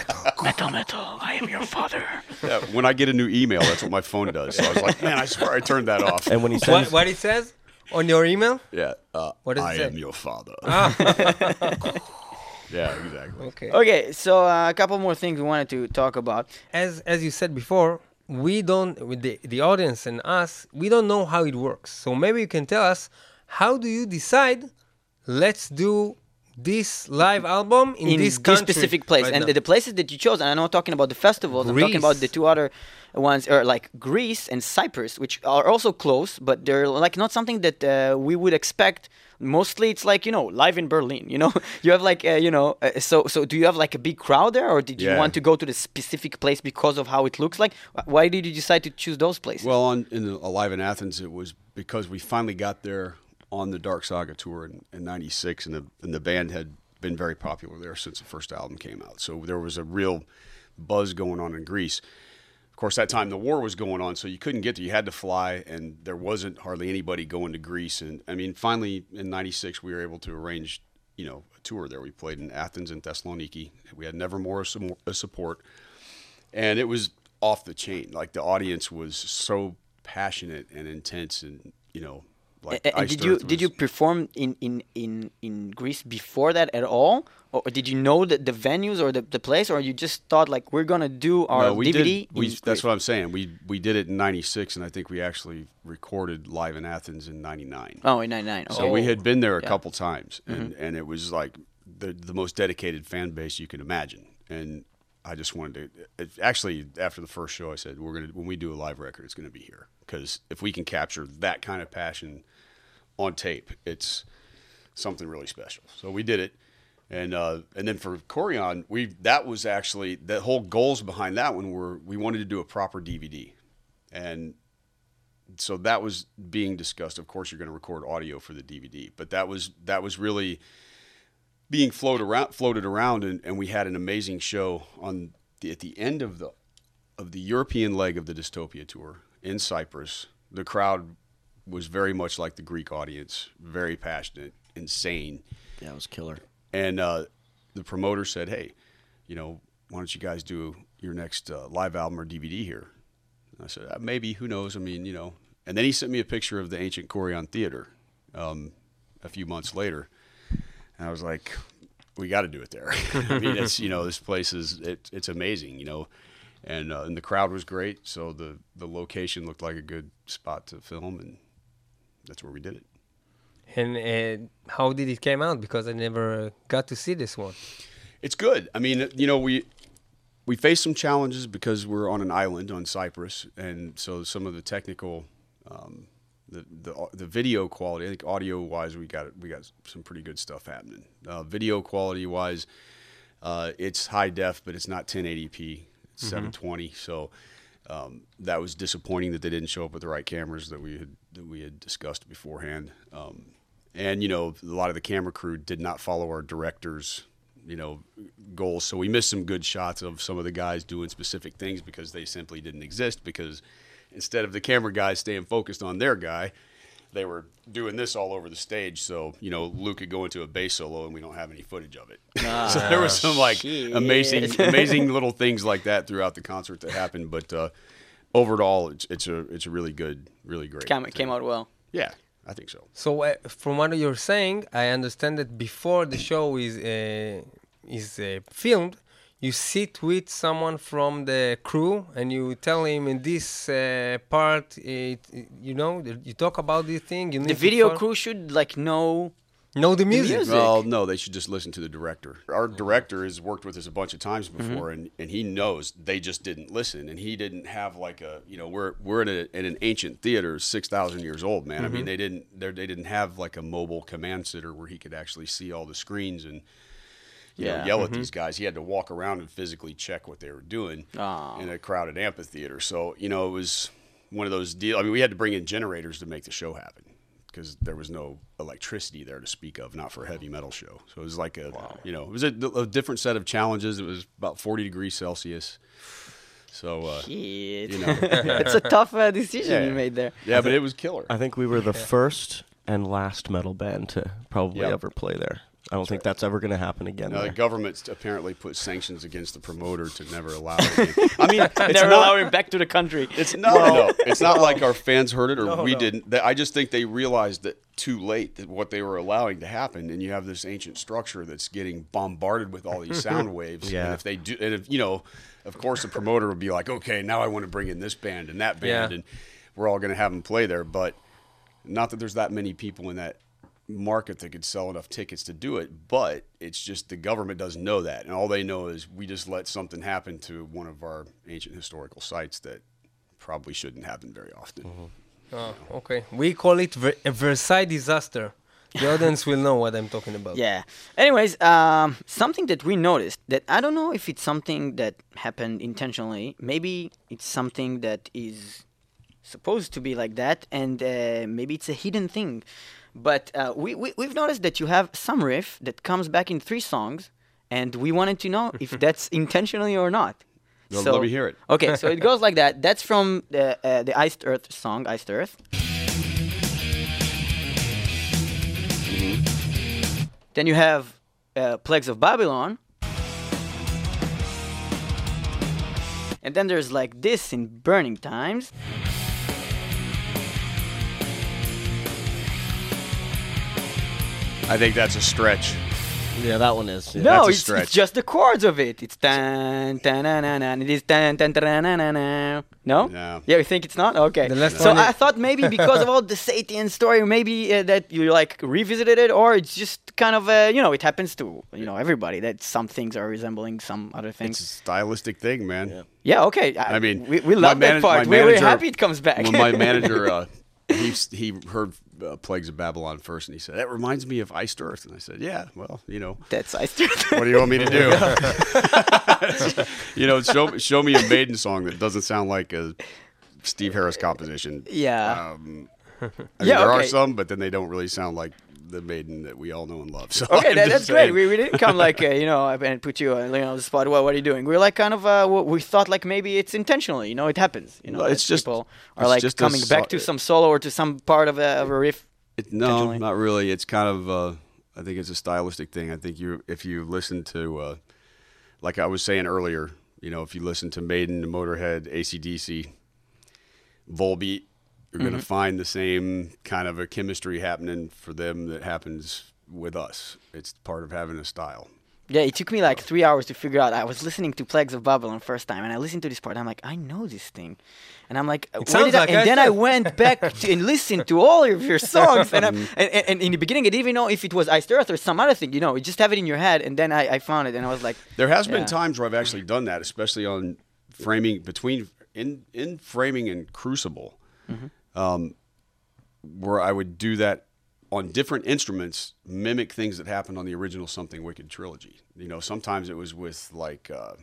am your father. (laughs) Yeah, when I get a new email, that's what my phone does. So I was like, man, I swear I turned that off. And when he what, what it says on your email? yeah, uh, What does it I say? am your father. (laughs) yeah, exactly. Okay. Okay, so uh, a couple more things we wanted to talk about. As as you said before, we don't with the the audience and us, we don't know how it works. So maybe you can tell us how do you decide? Let's do this live album in, in this this country specific place. right and now. the, the places that you chose and i'm not talking about the festivals i'm talking about the two other ones are like greece and cyprus which are also close but they're like not something that uh, we would expect. Mostly it's like you know live in berlin you know? (laughs) You have like uh, you know uh, so so do you have like a big crowd there or did you Yeah. want to go to the specific place because of how it looks like? Why did you decide to choose those places? Well, on in the, Alive in Athens, it was because we finally got there on the Dark Saga tour in, in '96, and the and the band had been very popular there since the first album came out. So there was a real buzz going on in Greece. Of course, that time the war was going on, so you couldn't get there. You had to fly, and there wasn't hardly anybody going to Greece. And I mean, finally in '96, we were able to arrange, you know, a tour there. We played in Athens and Thessaloniki. We had Nevermore as support and it was off the chain. Like the audience was so passionate and intense, and you know, like A- and did you did you perform in, in, in, in Greece before that at all, or did you know the, the venues or the, the place, or you just thought like we're gonna do our No, we DVD? did. We, that's Greece? what I'm saying. We we did it in '96, and I think we actually recorded live in Athens in '99. Oh, in '99. So we had been there a Yeah. Mm-hmm. couple times, and, and it was like the the most dedicated fan base you can imagine. And I just wanted to. It, actually, after the first show, I said, "We're gonna when we do a live record, it's gonna be here because if we can capture that kind of passion on tape, it's something really special." So we did it, and uh, and then for Kourion, we that was actually the whole goals behind that one were we wanted to do a proper DVD, and so that was being discussed. Of course, you're going to record audio for the DVD, but that was that was really being floated around, floated around, and, and we had an amazing show on the, at the end of the of the European leg of the Dystopia tour in Cyprus. The crowd was very much like the Greek audience, very passionate, insane, yeah, it was killer. and uh, the promoter said, "Hey, you know, why don't you guys do your next uh, live album or DVD here?" And I said, uh, "Maybe. Who knows? I mean, you know." And then he sent me a picture of the ancient Kourion Theater um, a few months later, and I was like, "We got to do it there." (laughs) I mean, it's you know, this place is it, it's amazing, you know, and uh, and the crowd was great, so the the location looked like a good spot to film, and that's where we did it. And uh, how did it came out? Because I never got to see this one. It's good. I mean, you know, we we face some challenges because we're on an island on Cyprus, and so some of the technical, um, the the the video quality. I think audio wise, we got we got some pretty good stuff happening. Uh, video quality wise, uh, it's high def, but it's not 1080p. It's 720. So um, that was disappointing that they didn't show up with the right cameras that we had that we had discussed beforehand. Um, and you know, a lot of the camera crew did not follow our directors, you know, goals. So we missed some good shots of some of the guys doing specific things because they simply didn't exist. Because instead of the camera guys staying focused on their guy, they were doing this all over the stage. So you know, Luke could go into a bass solo, and we don't have any footage of it. (laughs) so there was some like shit. amazing, (laughs) amazing little things like that throughout the concert that happened. But uh, overall, it's it's a it's a really good, really great. Came, thing. came out well. Yeah, I think so. So uh, from what you're saying, I understand that before the show is uh, is uh, filmed, you sit with someone from the crew and you tell him in this uh, part, it, you know, you talk about this thing. You The need to video crew should like know. know the music. music. Well, no, they should just listen to the director. Our director has worked with us a bunch of times Mm-hmm. before, and, and he knows they just didn't listen, and he didn't have like a you know we're we're in, a, in an ancient theater, six thousand years old, man. I Mm-hmm. mean they didn't they they didn't have like a mobile command center where he could actually see all the screens and you Yeah. know yell at these guys. He had to walk around and physically check what they were doing Oh. in a crowded amphitheater. So you know it was one of those deals. I mean, we had to bring in generators to make the show happen because there was no electricity there to speak of, not for a heavy metal show. So it was like a, you know, it was a, a different set of challenges. It was about 40 degrees Celsius. So, uh, Shit. you know, (laughs) it's a tough uh, decision Yeah. you made there. yeah, but it was killer. I think we were the (laughs) first and last metal band to probably Yep. ever play there. I don't think that's ever going to happen again. Now, the there. government apparently put sanctions against the promoter to never allow (laughs) it. I mean, (laughs) it's Never not, allow him back to the country. It's no, no. (laughs) It's not like our fans heard it or No, we no. didn't. I just think they realized that too late that what they were allowing to happen, and you have this ancient structure that's getting bombarded with all these sound waves. Yeah. And if they do, and if you know, of course, the promoter would be like, okay, now I want to bring in this band and that band, Yeah. and we're all going to have them play there. But not that there's that many people in that market that could sell enough tickets to do it, but it's just the government doesn't know that. And all they know is we just let something happen to one of our ancient historical sites that probably shouldn't happen very often. Oh, okay. We call it Ver- a Versailles disaster. The (laughs) audience will know what I'm talking about. Yeah. Anyways, um, something that we noticed that I don't know if it's something that happened intentionally. Maybe it's something that is supposed to be like that, and uh, maybe it's a hidden thing. But uh, we, we we've noticed that you have some riff that comes back in three songs, and we wanted to know if (laughs) that's intentionally or not. Well, let me hear it. Okay, so it (laughs) goes like that. That's from the uh, the Iced Earth song, Iced Earth. Then you have uh, Plagues of Babylon. And then there's like this in Burning Times. I think that's a stretch. yeah, that one is. Yeah. No, That's a it's, stretch. it's just the chords of it. It's tan tan na na na. It is tan tan tan na na na. No. No. Yeah, you think it's not? Okay. The last so I thought maybe because of all the Satan story, maybe uh, that you like revisited it, or it's just kind of uh, you know it happens to you know everybody that some things are resembling some other things. It's a stylistic thing, man. Yeah. Yeah. Okay. I mean, we, we love that manag- part. my We, we're manager- happy it comes back. When my manager, uh, (laughs) he he heard uh, Plagues of Babylon first, and he said that reminds me of Iced Earth, and I said, yeah, well, you know, That's I still. what do you want me to do? (laughs) (laughs) you know, show show me a Maiden song that doesn't sound like a Steve Harris composition. Yeah. Um, I mean, Yeah, there are some, but then they don't really sound like the Maiden that we all know and love. (laughs) So Okay, that, that's great. We, we didn't come like uh, (laughs) you know and put you uh, you know on the spot. What what are you doing? We're like kind of uh, we- thought like maybe it's intentionally. You know, it happens. You know, No, it's just- people are like coming back so- to some solo or to some part of a, of a riff. It, no, not really. It's kind of. Uh, I think it's a stylistic thing. I think you, if you listen to, uh, like I was saying earlier, you know, if you listen to Maiden, Motorhead, ACDC, Volbeat, you're going to mm-hmm. find the same kind of a chemistry happening for them that happens with us. It's part of having a style. Yeah, it took me like three hours to figure out. I was listening to Plagues of Babylon first time, and I listened to this part. I'm like, I know this thing, and I'm like, where sounds did I? And then I (laughs) went back to, and listened to all of your (laughs) songs, and, I'm, mm-hmm. and, and, and in the beginning, I didn't even know if it was Iced Earth or some other thing. You know, you just have it in your head, and then I, I found it, and I was like, There has been times where I've actually done that, especially on framing between in in framing and Crucible, mm-hmm. Um, where I would do that on different instruments, mimic things that happened on the original Something Wicked trilogy. You know, sometimes it was with like uh,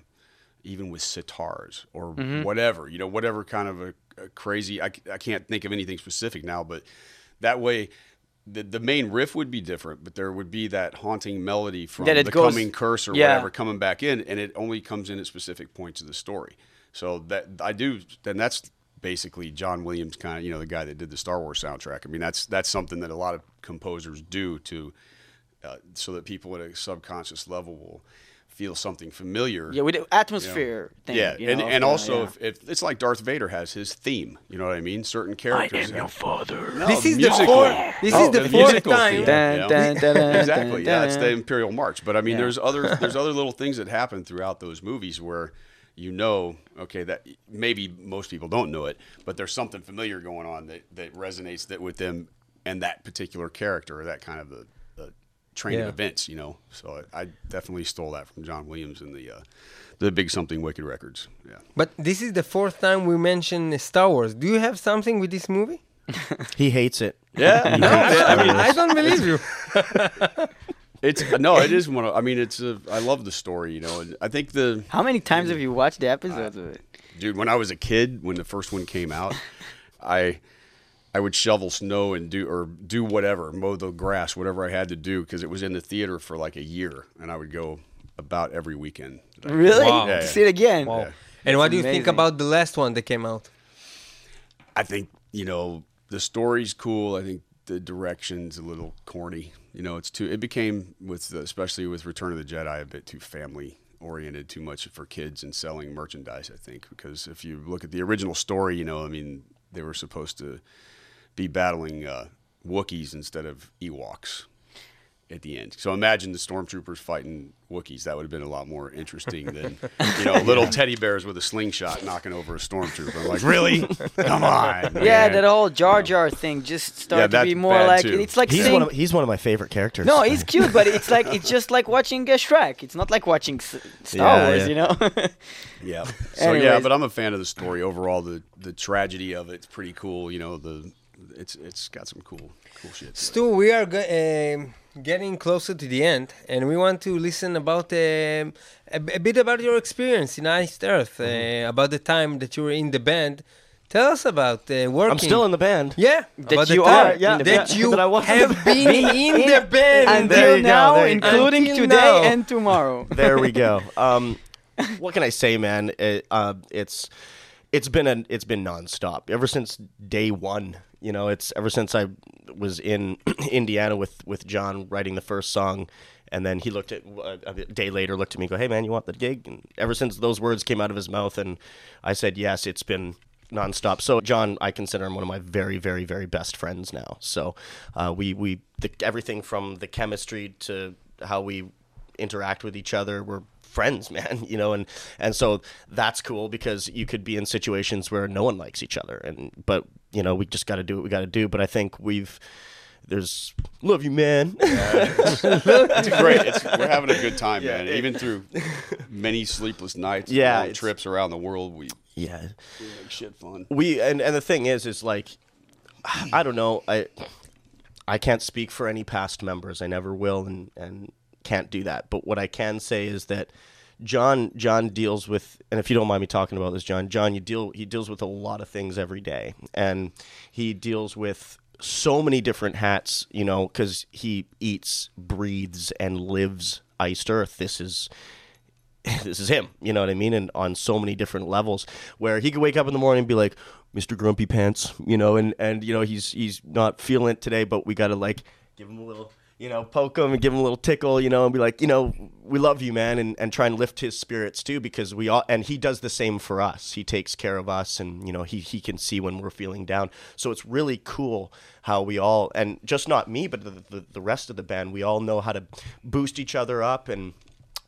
even with sitars or whatever. You know, whatever kind of a, a crazy. I can't think of anything specific now, but that way. The, the main riff would be different, but there would be that haunting melody from the goes- coming curse or Yeah. whatever coming back in, and it only comes in at specific points of the story. So that I do, then that's basically John Williams, kind of you know the guy that did the Star Wars soundtrack. I mean that's that's something that a lot of composers do to, uh, so that people at a subconscious level will feel something familiar. yeah, with the atmosphere thing. Yeah, you and, know, and of the- also yeah. if, if it's like Darth Vader has his theme, you know what I mean? Certain characters. have- father. No, This is the musically. fourth- this Oh, is the the fourth musical time. Dun, you know? dun, dun, dun, exactly. dun, Yeah, it's the. Imperial March. But I mean, Yeah. there's other there's (laughs) other little things that happen throughout those movies where you know, okay, that maybe most people don't know it, but there's something familiar going on that that resonates that with them and that particular character or that kind of a, a train Yeah. of events. You know, so I, I definitely stole that from John Williams and the uh, the Big Something Wicked records. Yeah. But this is the fourth time we mention Star Wars. Do you have something with this movie? He hates it. Yeah, no, I, mean, I don't believe you. (laughs) it's no, it is one. Of, I mean, it's a. I love the story, you know, and I think the How many times have you watched the episodes of it? dude when I was a kid when the first one came out, I I would shovel snow and do or do whatever, mow the grass, whatever I had to do because it was in the theater for like a year, and I would go about every weekend. Really? Wow. Yeah, To yeah. See it again. Wow. Yeah. And what do you think about the last one that came out? I think you know the story's cool. I think the direction's a little corny. You know, it's too. It became with the, especially with Return of the Jedi a bit too family oriented, too much for kids and selling merchandise. I think because if you look at the original story, you know, I mean, they were supposed to be battling uh, Wookiees instead of Ewoks at the end. So imagine the stormtroopers fighting Wookiees. That would have been a lot more interesting than (laughs) you know little teddy bears with a slingshot knocking over a stormtrooper. I'm like, really? (laughs) Come on. Yeah, man." that whole Jar Jar thing just started to be more like too. it's like He's saying, one of he's one of my favorite characters. no, he's cute, but it's like (laughs) it's just like watching a Shrek. It's not like watching S- Star Yeah, Wars, yeah. you know. Yeah. So yeah, but I'm a fan of the story overall. The the tragedy of it's pretty cool. You know, the it's it's got some cool cool shit. to it. Stu, we are go- um getting closer to the end, and we want to listen about a a, b- a bit about your experience in Iced Earth, uh, about the time that you were in the band. Tell us about uh, working. I'm still in the band. Yeah, That about you time are, yeah, that you that I have been in the band. Until (laughs) now, go. including Until today now. and tomorrow. there we go. (laughs) Um, what can I say, man? It, uh, it's it's been an it's been nonstop ever since day one. You know, it's ever since I was in (clears throat) Indiana with with Jon writing the first song, and then he looked at uh, a day later looked at me and go, "Hey, man, you want the gig?" And ever since those words came out of his mouth, and I said yes, it's been nonstop. So Jon, I consider him one of my very, very, very best friends now. So uh, we we the, everything from the chemistry to how we interact with each other. We're friends, (laughs) man, you know, and and so that's cool because you could be in situations where no one likes each other, and but you know we just got to do what we got to do. But I think we've there's love you, man. (laughs) It's great. It's, we're having a good time, Yeah, man. it- Even through (laughs) many sleepless nights, Yeah, trips around the world, we, yeah, we make shit fun. we and and the thing is, is like I don't know, I I can't speak for any past members. I never will, and and can't do that. But what I can say is that. Jon Jon deals with and if you don't mind me talking about this Jon Jon you deal he deals with a lot of things every day and he deals with so many different hats you know cuz he eats breathes and lives iced earth this is (laughs) this is him you know what i mean and on so many different levels where he could wake up in the morning and be like mr grumpy pants you know and and you know he's he's not feeling it today but we gotta like give him a little you know poke him and give him a little tickle you know and be like you know we love you man and, and try and lift his spirits too because we all and he does the same for us. He takes care of us and you know he, he can see when we're feeling down. So it's really cool how we all and just not me but the, the, the rest of the band we all know how to boost each other up and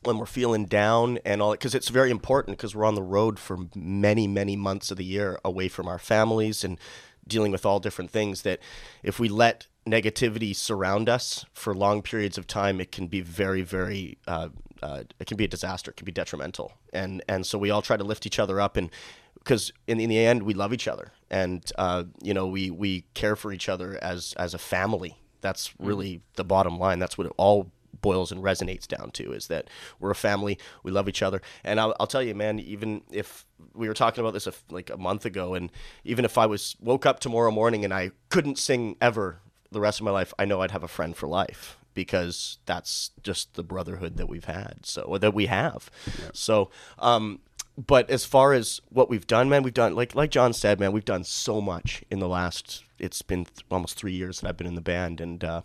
when we're feeling down and all because it's very important because we're on the road for many many months of the year away from our families and dealing with all different things that if we let negativity surround us for long periods of time it can be very very uh, uh, it can be a disaster it can be detrimental. And and so we all try to lift each other up and because in, in the end we love each other. And uh, you know we we care for each other as as a family. That's really the bottom line. That's what it all boils and resonates down to is that we're a family we love each other. And I'll, I'll tell you man even if we were talking about this a, like a month ago and even if i was woke up tomorrow morning and i couldn't sing ever the rest of my life i know i'd have a friend for life because that's just the brotherhood that we've had so or that we have so um but as far as what we've done man we've done like like jon said man we've done so much in the last it's been th- almost three years that i've been in the band and uh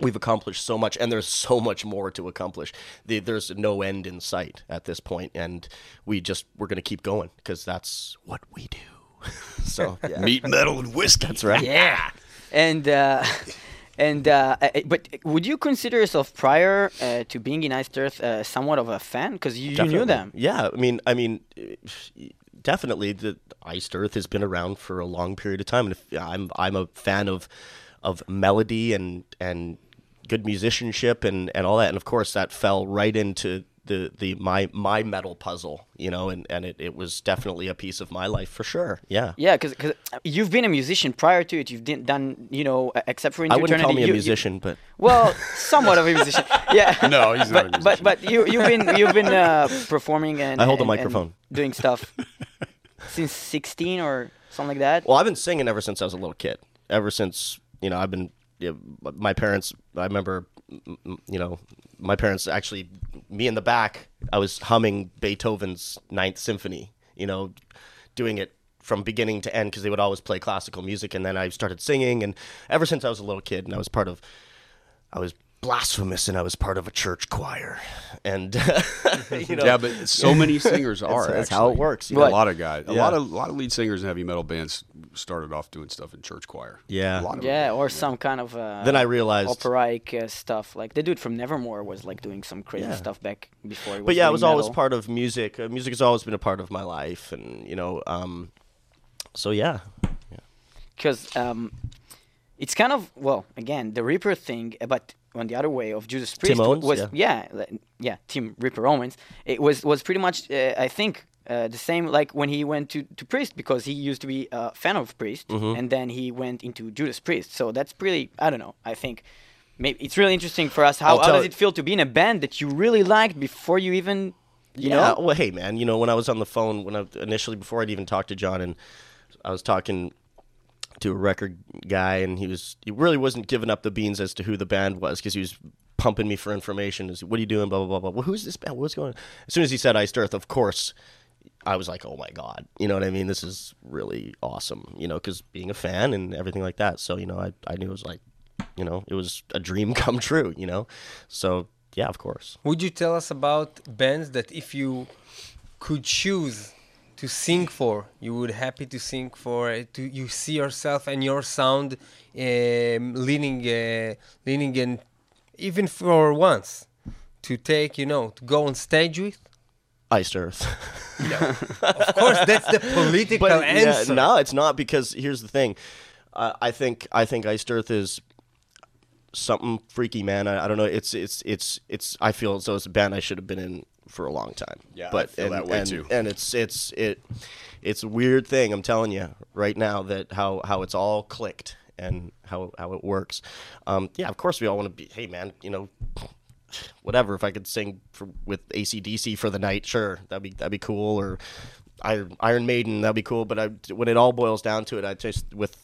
we've accomplished so much and there's so much more to accomplish the, there's no end in sight at this point and we just we're going to keep going because that's what we do (laughs) so yeah. Meat, metal, and whiskey. that's right Yeah. And uh, (laughs) and uh, uh, but would you consider yourself prior uh, to being in Iced Earth uh, somewhat of a fan because you, you knew them? Yeah, I mean, I mean, (sighs) definitely the Iced Earth has been around for a long period of time, and if, I'm I'm a fan of of melody and and good musicianship and and all that, and of course that fell right into the the my my metal puzzle, you know, and and it, it was definitely a piece of my life for sure. Yeah. Yeah, because you've been a musician prior to it. You've did, done, you know, except for I Into wouldn't call Eternity, me a you- you- musician, but (laughs) well, somewhat of a musician. (laughs) Yeah. No, he's not a but, but but you you've been you've been uh, performing and I hold a and- and microphone. doing stuff. (laughs) since 16 or something like that. Well, I've been singing ever since I was a little kid. Ever since you know, I've been. You know, my parents. I remember, m- m- you know, my parents actually. Me in the back, I was humming Beethoven's Ninth Symphony. You know, doing it from beginning to end because they would always play classical music, and then I started singing. And ever since I was a little kid, and I was part of. I was blasphemous, and I was part of a church choir, and (laughs) (laughs) you know, yeah, but so (laughs) many singers are. that's how it works, you A lot of guys, a lot of a lot of lead singers in heavy metal bands started off doing stuff in church choir. Yeah. a lot Yeah, them. or some kind of uh, Then I realized- operatic uh, stuff. Like the dude from Nevermore was like doing some crazy Yeah. stuff back before. He was but yeah, it doing was always part of music. Uh, music has always been a part of my life, and you know, um, so yeah, because um, it's kind of well again the Ripper thing, but on the other way of Judas Priest Owens, was yeah. yeah yeah Tim Ripper Owens. It was was pretty much uh, I think. Uh, the same like when he went to, to Priest because he used to be a fan of Priest Mm-hmm. and then he went into Judas Priest. So that's pretty I don't know. I think maybe it's really interesting for us. How, how does it feel to be in a band that you really liked before you even you yeah. know? Well, hey, man, you know, when I was on the phone, when I initially before I'd even talked to Jon, and I was talking to a record guy, and he was he really wasn't giving up the beans as to who the band was because he was pumping me for information. Is what are you doing? Blah blah blah blah. Well, who's this band? What's going on? As soon as he said Iced Earth, of course. I was like, oh my god, you know what I mean? This is really awesome, you know, because being a fan and everything like that. So you know, I I knew it was like, you know, it was a dream (laughs) come true, you know. So yeah, of course. Would you tell us about bands that if you could choose to sing for, you would happy to sing for? uh, To you see yourself and your sound um, leaning, uh, leaning, and even for once to take, you know, to go on stage with. Iced Earth. (laughs) Of course, that's the (laughs) political but yeah, answer. no, it's not because here's the thing. Uh, I think I think Iced Earth is something freaky, man. I, I don't know. It's it's it's it's. I feel though it's a band I should have been in for a long time. Yeah, but and, that way and, too. And it's it's it it's a weird thing. I'm telling you right now that how how it's all clicked and how how it works. Um, yeah, of course we all want to be. Hey, man, you know. Whatever, if I could sing for, with ACDC for the night, sure, that'd be that'd be cool. Or Iron, Iron Maiden, that'd be cool. But I, when it all boils down to it, I just with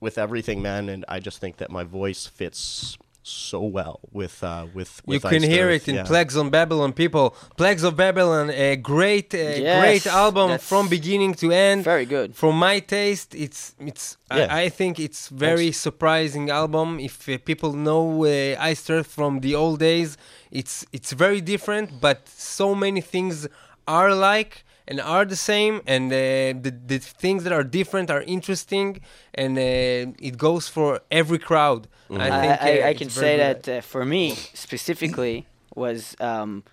with everything, man, and I just think that my voice fits so well with uh, with. You can Iced hear Earth, it in yeah. Plagues on Babylon, people. Plagues of Babylon, a great, uh, Yes, great album from beginning to end. Very good. For my taste, it's it's. Yeah. I, I think it's very surprising album. If uh, people know uh, Iced Earth from the old days, it's it's very different, but so many things are like and are the same, and uh, the the things that are different are interesting, and uh, it goes for every crowd. Mm-hmm. I I, think I, uh, I it's can say good. that uh, for me specifically was um,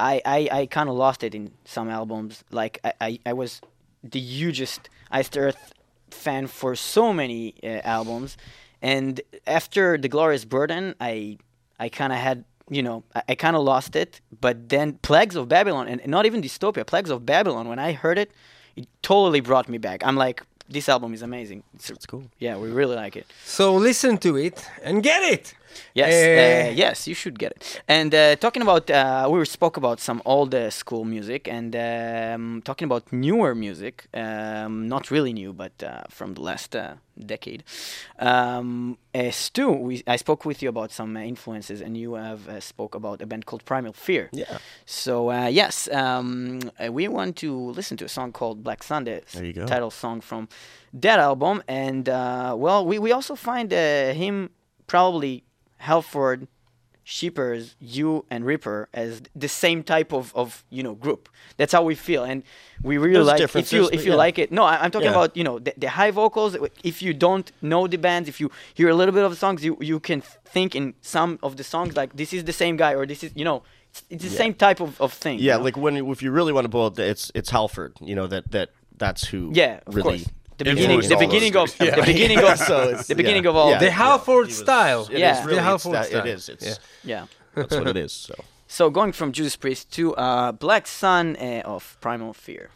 I I, I kind of lost it in some albums. Like I, I, I was the hugest Iced Earth fan for so many uh, albums, and after the Glorious Burden, I I kind of had you know I, I kind of lost it. But then Plagues of Babylon and not even Dystopia, Plagues of Babylon. When I heard it, it totally brought me back. I'm like. This album is amazing. It's, It's cool. Yeah, we really like it. So listen to it and get it. Yes, Eh. uh, yes, you should get it. And uh, talking about, uh, we spoke about some old uh, school music, and um, talking about newer music, um, not really new, but uh, from the last uh, decade. Um, Stu, we, I spoke with you about some influences, and you have uh, spoke about a band called Primal Fear. Yeah. So uh, yes, um, we want to listen to a song called Black Sunday. There you go. Title song from that album, and uh, well, we we also find uh, him probably Halford, Scheepers, you and Ripper as the same type of, of you know group. That's how we feel, and we really There's like if you if you yeah. like it. No, I, I'm talking Yeah. about you know the, the high vocals. If you don't know the bands, if you hear a little bit of the songs, you you can think in some of the songs like this is the same guy or this is you know it's, it's the Yeah. same type of, of thing. you Yeah, know? like when if you really want to boil it, it's it's Halford. You know that that that's who. yeah, of really course. The beginning, the beginning of guys. the beginning of So the beginning yeah. of all. Yeah. The Halford style. It is Yeah. really, The it's Halford style. It is. It's Yeah. Yeah. that's what it is. So. (laughs) So going from Judas Priest to uh, Black Sun uh, of Primal Fear.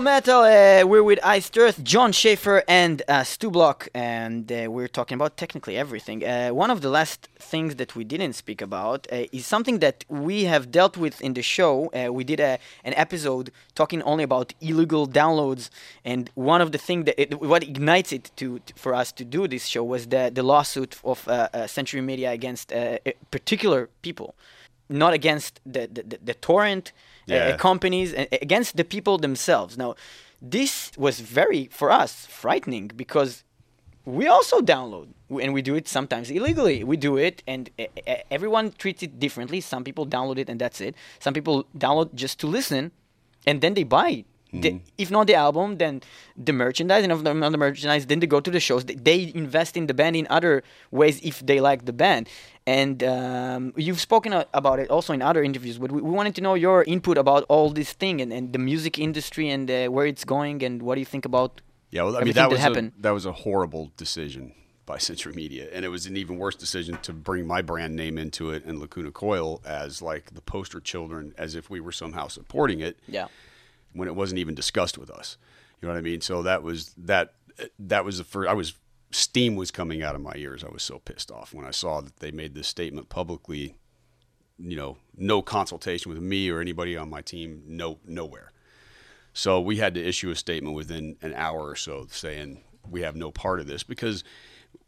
Metal Metal. Uh, we're with Iced Earth, Jon Schaffer, and uh, Stu Block, and uh, we're talking about technically everything. Uh, one of the last things that we didn't speak about uh, is something that we have dealt with in the show. Uh, we did a, an episode talking only about illegal downloads, and one of the things that it, what ignites it to, to- for us to do this show was the the lawsuit of uh, uh, Century Media against uh, uh, particular people, not against the the, the, torrent uh, Yeah. companies a- against the people themselves. Now, this was very for us frightening because we also download and we do it sometimes illegally. We do it and uh, uh, everyone treats it differently. Some people download it and that's it. Some people download just to listen and then they buy. The, if not the album, then the merchandise, and if not the merchandise, then they go to the shows. They invest in the band in other ways if they like the band. And um, you've spoken about it also in other interviews, but we, we wanted to know your input about all this thing and, and the music industry and uh, where it's going and what do you think about Yeah, well, I mean that that was happened. a, that was a horrible decision by (laughs) Century Media, and it was an even worse decision to bring my brand name into it and Lacuna Coil as like the poster children, as if we were somehow supporting it Yeah. when it wasn't even discussed with us. You know what I mean? So that was that that was the first. I was steam was coming out of my ears. I was so pissed off when I saw that they made this statement publicly. You know, no consultation with me or anybody on my team. No, nowhere. So we had to issue a statement within an hour or so saying we have no part of this because,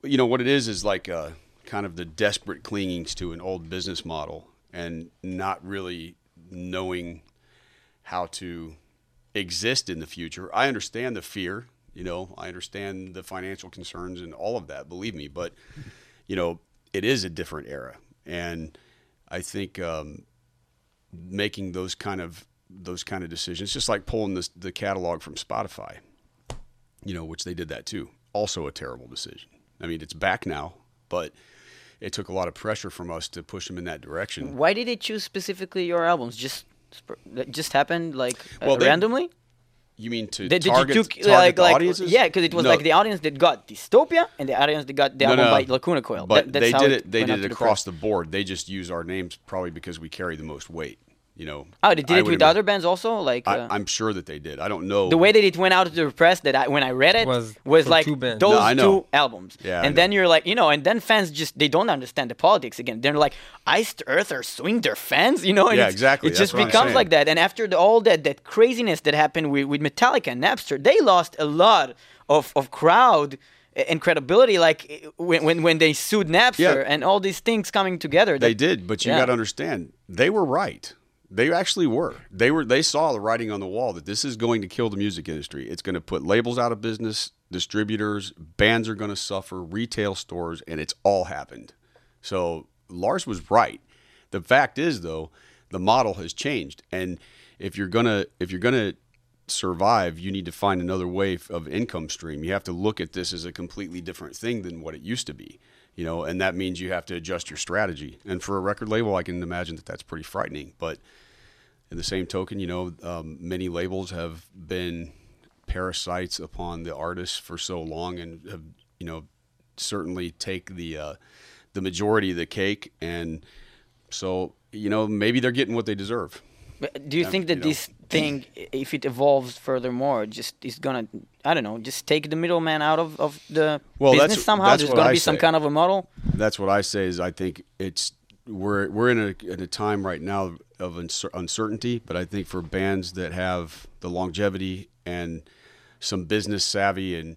you know, what it is is like uh, kind of the desperate clingings to an old business model and not really knowing how to exist in the future. I understand the fear, you know, I understand the financial concerns and all of that, believe me, but, you know, it is a different era. And I think um, making those kind of those kind of decisions, just like pulling this, the catalog from Spotify, you know, which they did that too. Also a terrible decision. I mean, it's back now, but it took a lot of pressure from us to push them in that direction. Why did they choose specifically your albums? Just just happened like uh, they- randomly? You mean to target, you took target like like audiences? yeah, because it was No. like the audience that got Dystopia and the audience that got the No, album no, by Lacuna Coil. But That- that's they did it. They did it across press. the board. They just use our names probably because we carry the most weight. You know. Oh, they did I it with imagine- other bands also. Like uh, I, I'm sure that they did. I don't know. the way that it went out to the press that I, when I read it was, Was like two those No, I know. two albums. Yeah, I and know. then you're like, you know, and then fans just they don't understand the politics again. They're like, Iced Earth are suing their fans, (laughs) you know? And Yeah, exactly. It That's just becomes like that. And after the, all that that craziness that happened with, with Metallica and Napster, they lost a lot of, of crowd and credibility like when, when, when they sued Napster Yeah. and all these things coming together. They did, but you Yeah. got to understand, they were right. They actually were. They were. They saw the writing on the wall that this is going to kill the music industry. It's going to put labels out of business, distributors, bands are going to suffer, retail stores, and it's all happened. So Lars was right. The fact is, though, the model has changed, and if you're gonna if you're gonna survive, you need to find another way of income stream. You have to look at this as a completely different thing than what it used to be, you know, and that means you have to adjust your strategy. And for a record label, I can imagine that that's pretty frightening. But in the same token, you know, um, many labels have been parasites upon the artists for so long and have, you know, certainly take the uh, the majority of the cake. And so, you know, maybe they're getting what they deserve. But do you Um, think that you know. this thing, if it evolves furthermore, just is gonna, I don't know, just take the middleman out of, of the Well, business somehow? There's gonna I be some kind of a model. that's what I say is I think it's we're we're in a in a time right now of uncertainty, but I think for bands that have the longevity and some business savvy and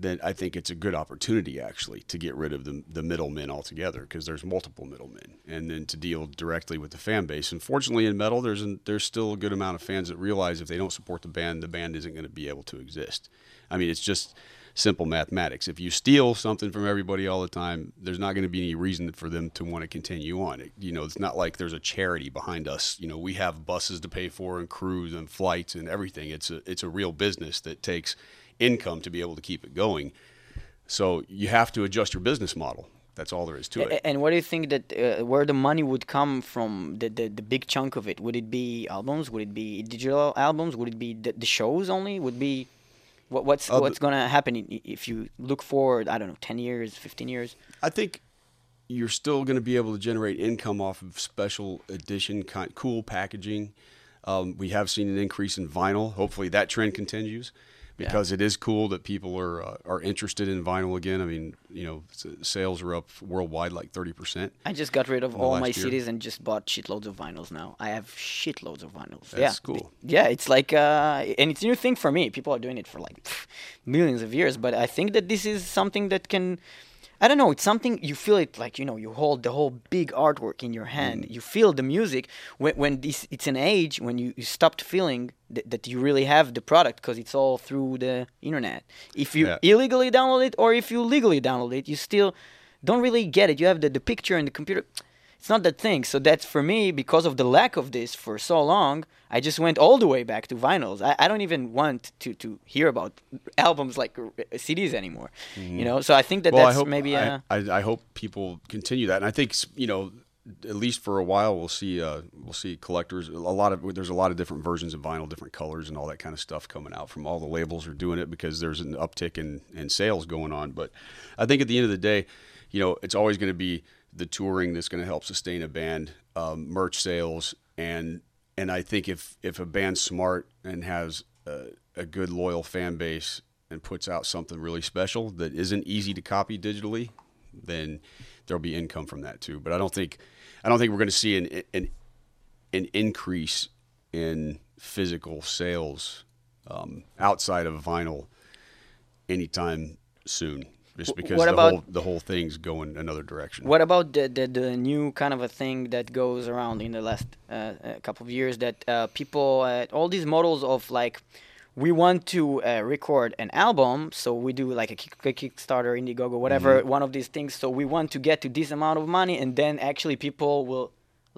then I think it's a good opportunity actually to get rid of the the middlemen altogether because there's multiple middlemen and then to deal directly with the fan base. Unfortunately, in metal, there's an, there's still a good amount of fans that realize if they don't support the band, the band isn't going to be able to exist. I mean, it's just simple mathematics. If you steal something from everybody all the time, there's not going to be any reason for them to want to continue on. It, you know, it's not like there's a charity behind us. You know, we have buses to pay for and crews and flights and everything. It's a it's a real business that takes income to be able to keep it going. So you have to adjust your business model. That's all there is to it. And what do you think that uh, where the money would come from? The, the the big chunk of it would it be albums? Would it be digital albums? Would it be the, the shows only? Would be what, what's Uh, what's gonna happen if you look forward? I don't know, ten years, fifteen years. I think you're still going to be able to generate income off of special edition, kind, cool packaging. Um, we have seen an increase in vinyl. Hopefully, that trend continues because it is cool that people are uh, are interested in vinyl again. I mean, you know, sales are up worldwide like thirty percent. I just got rid of all my year. CDs and just bought shitloads of vinyls now. I have shitloads of vinyls. That's yeah. cool. Yeah, it's like uh and it's a new thing for me. People are doing it for like pff, millions of years, but I think that this is something that can I don't know, it's something you feel it like, you know, you hold the whole big artwork in your hand. Mm. You feel the music when when this it's an age when you, you stopped feeling that, that you really have the product because it's all through the internet. If you Yeah. illegally download it or if you legally download it, you still don't really get it. You have the, the picture in the computer. It's not that thing. So that's for me, because of the lack of this for so long, I just went all the way back to vinyls. I, I don't even want to, to hear about albums like uh, CDs anymore. You know, so I think that Mm-hmm. Well, that's I hope maybe I, uh, I, I hope people continue that, and I think you know, at least for a while, we'll see uh, we'll see collectors. A lot of there's a lot of different versions of vinyl, different colors, and all that kind of stuff coming out from all the labels are doing it because there's an uptick in in sales going on. But I think at the end of the day, you know, it's always going to be the touring that's going to help sustain a band, um, merch sales, and and I think if if a band's smart and has a, a good loyal fan base and puts out something really special that isn't easy to copy digitally, then there'll be income from that too. But I don't think I don't think we're going to see an an an increase in physical sales um, outside of vinyl anytime soon. Just because what the about- whole the whole thing's going another direction. What about the, the, the new kind of a thing that goes around in the last uh, uh, couple of years that uh, people, uh, all these models of like, we want to uh, record an album, so we do like a, Kickstarter, Indiegogo, whatever, one of these things. So we want to get to this amount of money, and then actually people will,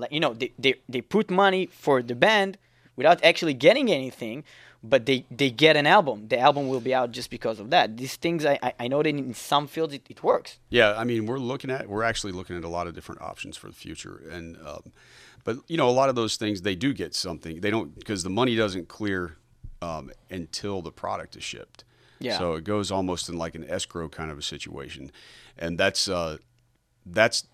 like, you know, they, they, they put money for the band without actually getting anything, but they, they get an album. The album will be out just because of that. These things, I, I, know that in some fields it, it works. Yeah, I mean, we're looking at we're actually looking at a lot of different options for the future, and um, but you know, a lot of those things they do get something. They don't because the money doesn't clear um, until the product is shipped. Yeah. So it goes almost in like an escrow kind of a situation, and that's uh, that's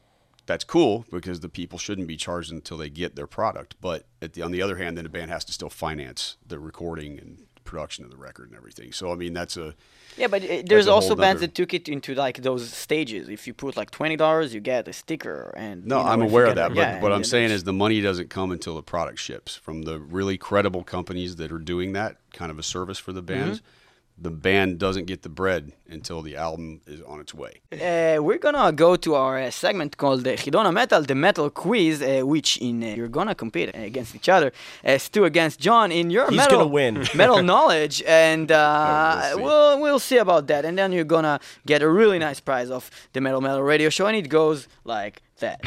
that's cool because the people shouldn't be charged until they get their product. But at the, on the other hand, then the band has to still finance the recording and production of the record and everything. So I mean, that's a Yeah, but uh, there's also bands that took it into like those stages. If you put like twenty dollars, you get a sticker, and No, you know, I'm aware of that, a- but yeah, what I'm saying is the money doesn't come until the product ships from the really credible companies that are doing that kind of a service for the bands. Mm-hmm. The band doesn't get the bread until the album is on its way. Uh, we're gonna go to our uh, segment called uh, Hidona Metal, the Metal Quiz, uh, which in uh, you're gonna compete against each other. Uh, Stu against Jon in your He's metal gonna win. (laughs) metal (laughs) knowledge, and uh, Oh, we'll see. we'll we'll see about that. And then you're gonna get a really nice prize of the Metal Metal Radio Show, and it goes like that.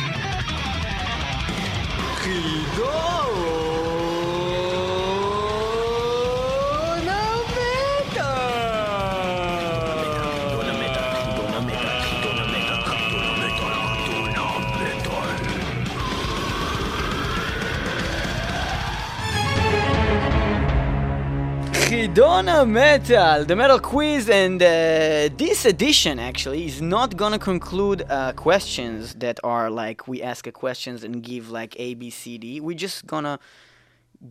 Hidona Metal, the metal quiz, and uh, this edition actually is not gonna conclude uh, questions that are like we ask a questions and give like A, B, C, D. We're just gonna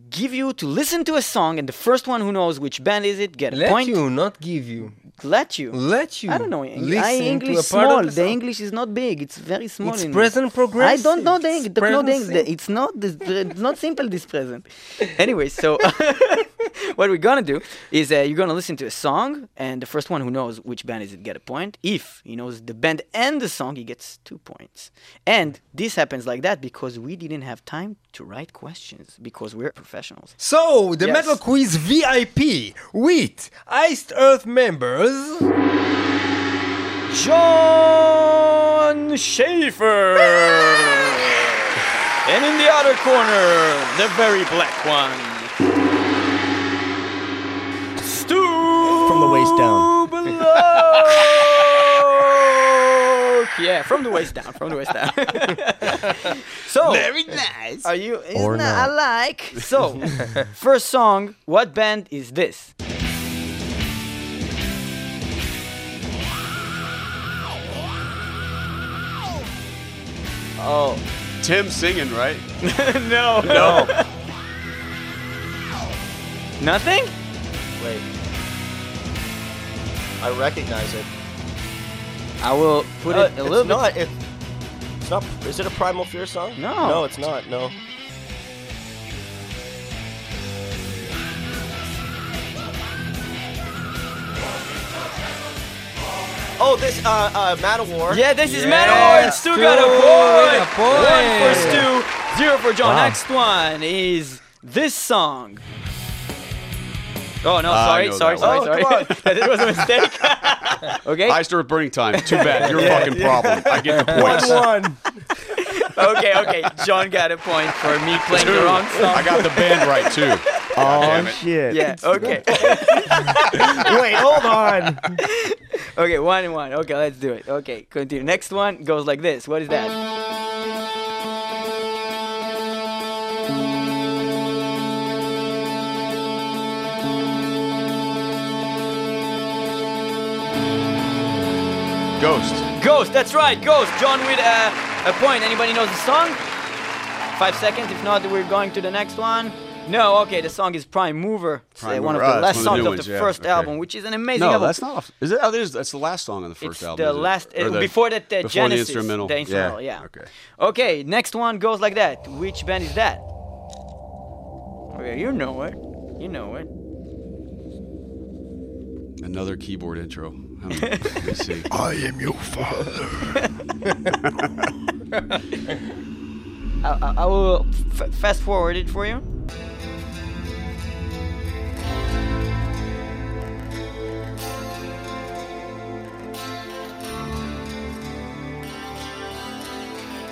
give you to listen to a song, and the first one who knows which band is it get a Let point. Let you, not give you. Let you. Let you. I don't know. Listen I to English a part of small. the The. English is not big. It's very small. It's present I don't know the English. Know the. It's not. This, it's not simple. This present. Anyway, so (laughs) what we're gonna do is uh, you're gonna listen to a song, and the first one who knows which band is it get a point. If he knows the band and the song, he gets two points. And this happens like that because we didn't have time to write questions because we're professionals. So, the Yes. Metal Quiz VIP with Iced Earth members. Jon Schaffer. (laughs) and in the other corner, the very black one. Stu From the waist down. (laughs) Yeah, from the waist down. From the waist down. (laughs) (laughs) so Very nice. are you? Isn't Or that I like. So, (laughs) first song. What band is this? Oh Tim singing, right? (laughs) no. No. Nothing? Wait. I recognize it. I will put Uh, it a little it's bit. not. It, it's not. Is it a Primal Fear song? No. No, it's not. No. Oh, this uh uh Manowar. Yeah, this is Yeah, Manowar and Stu Stu got a with point. a point. One for Stu, zero for Jon. Wow. Next one is this song. Oh no, sorry, know sorry, sorry, one. sorry. Oh, (laughs) that was a mistake. (laughs) okay, I start burning time. Too bad. Your fucking problem. I get the (laughs) points. one. okay, okay. Jon got a point for me playing the wrong song. I got the band right too. Oh shit. Yeah. Okay. Wait, hold on. okay. One and one. Okay, let's do it. Okay, continue. Next one goes like this. What is that? Ghost. Ghost. That's right. Ghost. Jon with uh, a point. Anybody knows the song? Five seconds. If not, we're going to the next one. No. Okay. The song is Prime Mover. It's uh, Prime one of Mover. the Ah, last songs of the of the ones, yeah, first okay. album, which is an amazing No, album. that's not. Off. Is it? Oh, it is. That's the last song on the first it's album. the it? last Or uh, the- before that uh, before Genesis, the instrumental. the instrumental, yeah. Okay. Okay, next one goes like that. Which band is that? Okay, you know it. You know it. Another keyboard intro. Um, Let me see. I am your father. (laughs) I, I, I will f- fast forward it for you.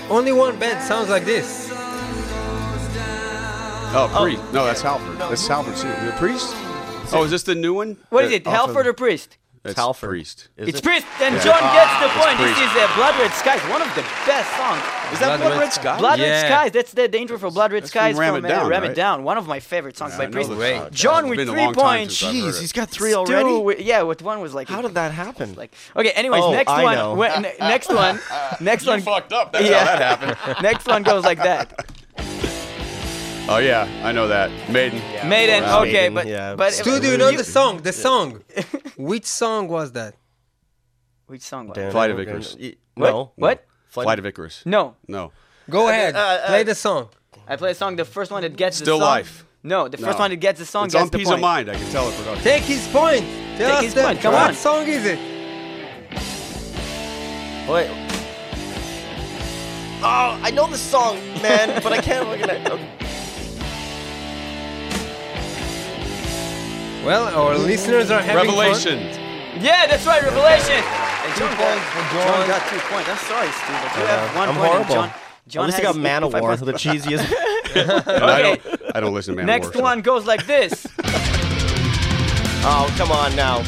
Only one band sounds like this. Oh, Priest. No, that's Halford. That's Halford too. The Priest. Oh, is this the new one? What is it, off Halford or Priest? It's Halford. Priest. Is it's it? Priest, and Yeah. Jon gets the it's point. This is uh, Blood Red Skies, one of the best songs. Is that Blood Blood Red Red Sky? Sky? Blood Red Yeah. Skies, that's the, the intro for Blood Red That's from Skies Ram from It Down, uh, Ram It? Down, one of my favorite songs Yeah, by I know Priest. this song. Jon It's with three points. since I've heard Jeez, he's got three Stu already. with- yeah, with one was like How did that happen? like okay. Anyways, Oh, next one, know. we- ne- next one, (laughs) next one. fucked up. That's Yeah. how that happened. (laughs) next one goes like that. Oh yeah, I know that. Maiden. Maiden. Wow. Okay, Maiden, but yeah. but Stu, do you know the song? The song. (laughs) Which song was that? Which song? Was Dan- it? Flight of Icarus. Y- What? No. What? Flight of Icarus. No, No. Go ahead. uh, uh, Play the song. I play a song. The first one that gets Still the song. Still life. No, the first No. one that gets the song It's gets on the Peace point. of Mind. I can tell it production. Take his point. Tell Take us his the- point, come what on. song is it? Wait. Oh, I know the song, man, but I can't look at it. Okay. Well, our listeners are having Revelation. Yeah, that's right, Revelation. And Two Jon, points got, for Jon Jon. got two points. I'm sorry, Steve, but you Uh, have one I'm point. horrible. Jon, Jon At least I has got Manowar, 55 the cheesiest. (laughs) And I Okay. don't. I don't listen to Manowar. Next so- one goes like this. oh, come on now.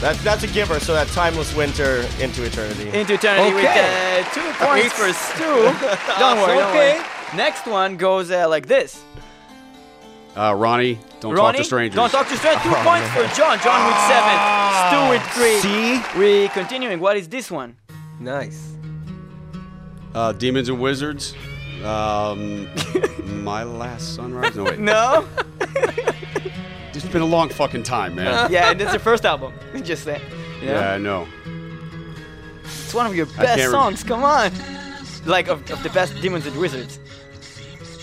that, that's a giver, so that timeless winter into eternity. Into eternity with Okay. uh, two points for Stu. (laughs) don't worry, don't okay. worry. Next one goes uh, like this. Uh, Ronnie, don't Ronnie, talk to strangers. Don't talk to strangers. Two points for Jon. Jon with seven. Stu with three. See? We continuing. What is this one? Nice. Uh, Demons and Wizards. Um, (laughs) my last sunrise. No wait. (laughs) No. (laughs) It's been a long fucking time, man. yeah, and it's your first album. Just that. You know? Yeah, I know. It's one of your best can't songs. Come on. Like of, of the best Demons and Wizards.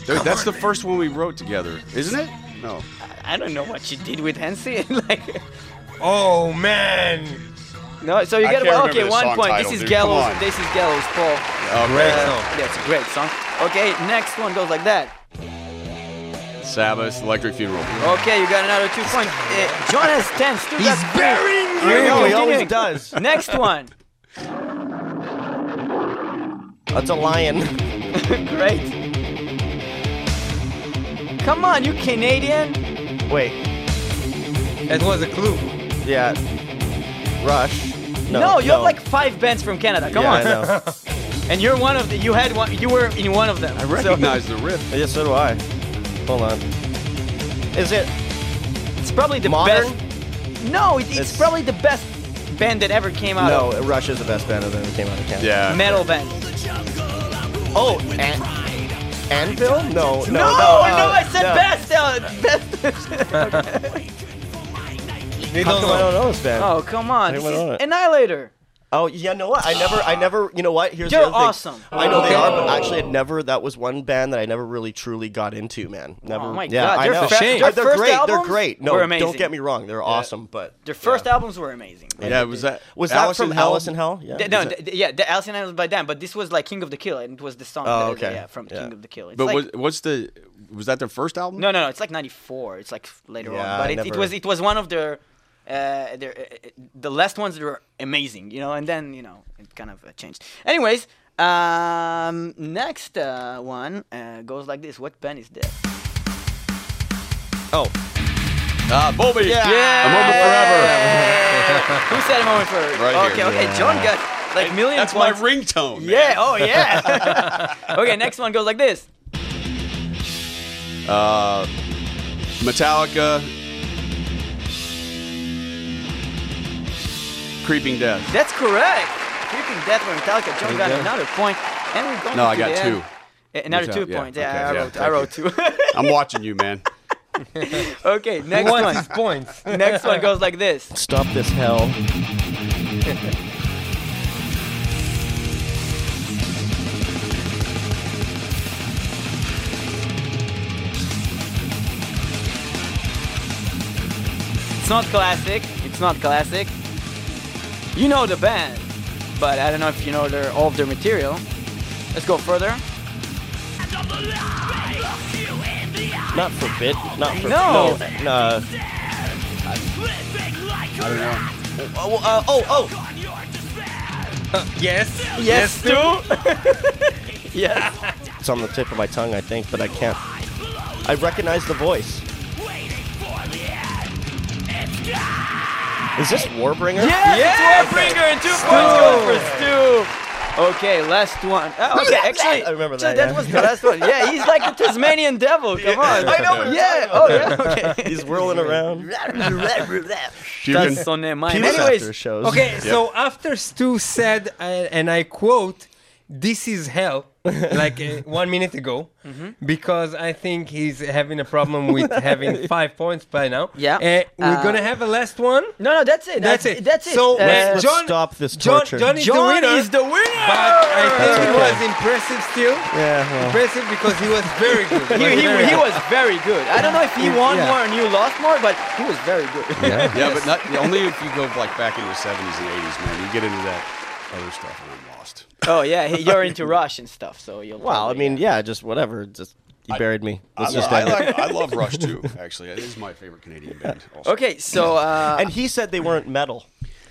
Dude, that's the first one we wrote together, isn't it? No. I don't know what you did with Hansi. (laughs) like, Oh man. no. So you I get can't well, okay. One point. title, this is dude. Gallows. On. This is Gallows Pole. Oh, Great great. song. Yeah, it's a great song. Okay, next one goes like that. Sabbath, Electric Funeral. Okay, you got another two points. Uh, Jon has ten. Stu got He's three. burying We're you. No, he always does. Next one. That's a lion. (laughs) Great. Come on, you Canadian. Wait. That was a clue. Yeah. Rush. No, No, you have like five bands from Canada. Come yeah, on. I know. (laughs) And you're one of the. You had one. You were in one of them. I recognize the riff. yeah, so do I. Hold on. Is it it's probably the modern? best. No, it, it's, It's- probably the best band that ever came out No, of Rush is the best band that ever came out of Canada. Yeah. metal band. Oh, and Anvil? No, no, No, no. no, uh, I said no. best. Uh, best. We How don't come I don't know this band? oh come on, this what is? Annihilator. Oh, yeah, you know what? I never, I never, you know what? Here's You're the other thing. awesome. I know they are, but oh. actually, I never. That was one band that I never really truly got into, man. Oh never. Oh my yeah, God, I their know. fir- Shame. their they're first great. They're albums great. No, were don't get me wrong. They're awesome, but Their first albums were amazing. Yeah, was uh, that was that from in Hell? Alice in Hell? Yeah. Th- no, was that- th- th- yeah, the Alice in Chains was by them, but this was like King of the Kill, and it was the song. Oh, that- okay. Yeah, from Yeah. King of the Kill. It's But like, was, what's the was that their first album? no, no, no, it's like '94. It's like later Yeah, on, but I it, it never- was it was one of their. Uh, uh, the last ones were amazing, you know, and then you know it kind of uh, changed. Anyways, um, next uh, one uh, goes like this. What band is this? Oh, Ah, Bobby. Yeah. A moment forever. (laughs) Who said a moment for? Right okay, here. okay. Jon got like millions. That's my points. ringtone. man. Yeah. Oh yeah. (laughs) (laughs) okay. Next one goes like this. Uh, Metallica. Creeping Death. That's correct. Creeping Death by Metallica. Jon got another point, and we're going No, I got the two. end. Another Metal- two yeah, points. Yeah, okay, I yeah, wrote. I wrote two. (laughs) I'm watching you, man. (laughs) okay. Next wants one. his points. (laughs) Next one goes like this. stop this hell. It's not classic. It's not classic. You know the band, but I don't know if you know their all of their material. Let's go further. Not forbid. Not for No. No. uh, I don't know. oh, uh, oh, oh. Yes. Yes, too. (laughs) yes. It's on the tip of my tongue, I think, but I can't. I recognize the voice. Is this Warbringer? Yes, Yeah. it's Warbringer and two points goes for Stu. Okay, last one. Uh, okay, actually, I remember that, that yeah. was the last one. Yeah, he's like the (laughs) Tasmanian devil. Come on. I know Yeah. Oh yeah. Okay. (laughs) He's whirling around. (laughs) You can- That's on their mind. Penis Anyways, after shows. Okay, so after Stu said, uh, and I quote, "This is hell," (laughs) like uh, one minute ago, because I think he's having a problem with (laughs) having five points by now. Yeah. Uh, we're Uh, gonna have a last one. no, no, that's it. That's it. That's it. So Uh, let's- Let's Jon- stop this Jon, torture. Jon is Jon the winner. is the winner. but I think it okay. was impressive still. yeah, well. Impressive because he was very good. he, he, he was very good. I don't know if he won Yeah. more and you lost more, but he was very good. Yeah. Yeah, but (laughs) not, only if you go like back into the 70s and 80s, man. You get into that other stuff and I'm lost. Oh yeah, he, you're (laughs) into Rush and stuff, so you'll. Well, I probably, mean, yeah, just whatever. Just you buried me. I, Let's lo- just I, end it. like, I love Rush too, (laughs) actually. It is my favorite Canadian band. Also. Okay, so uh, And he said they weren't metal.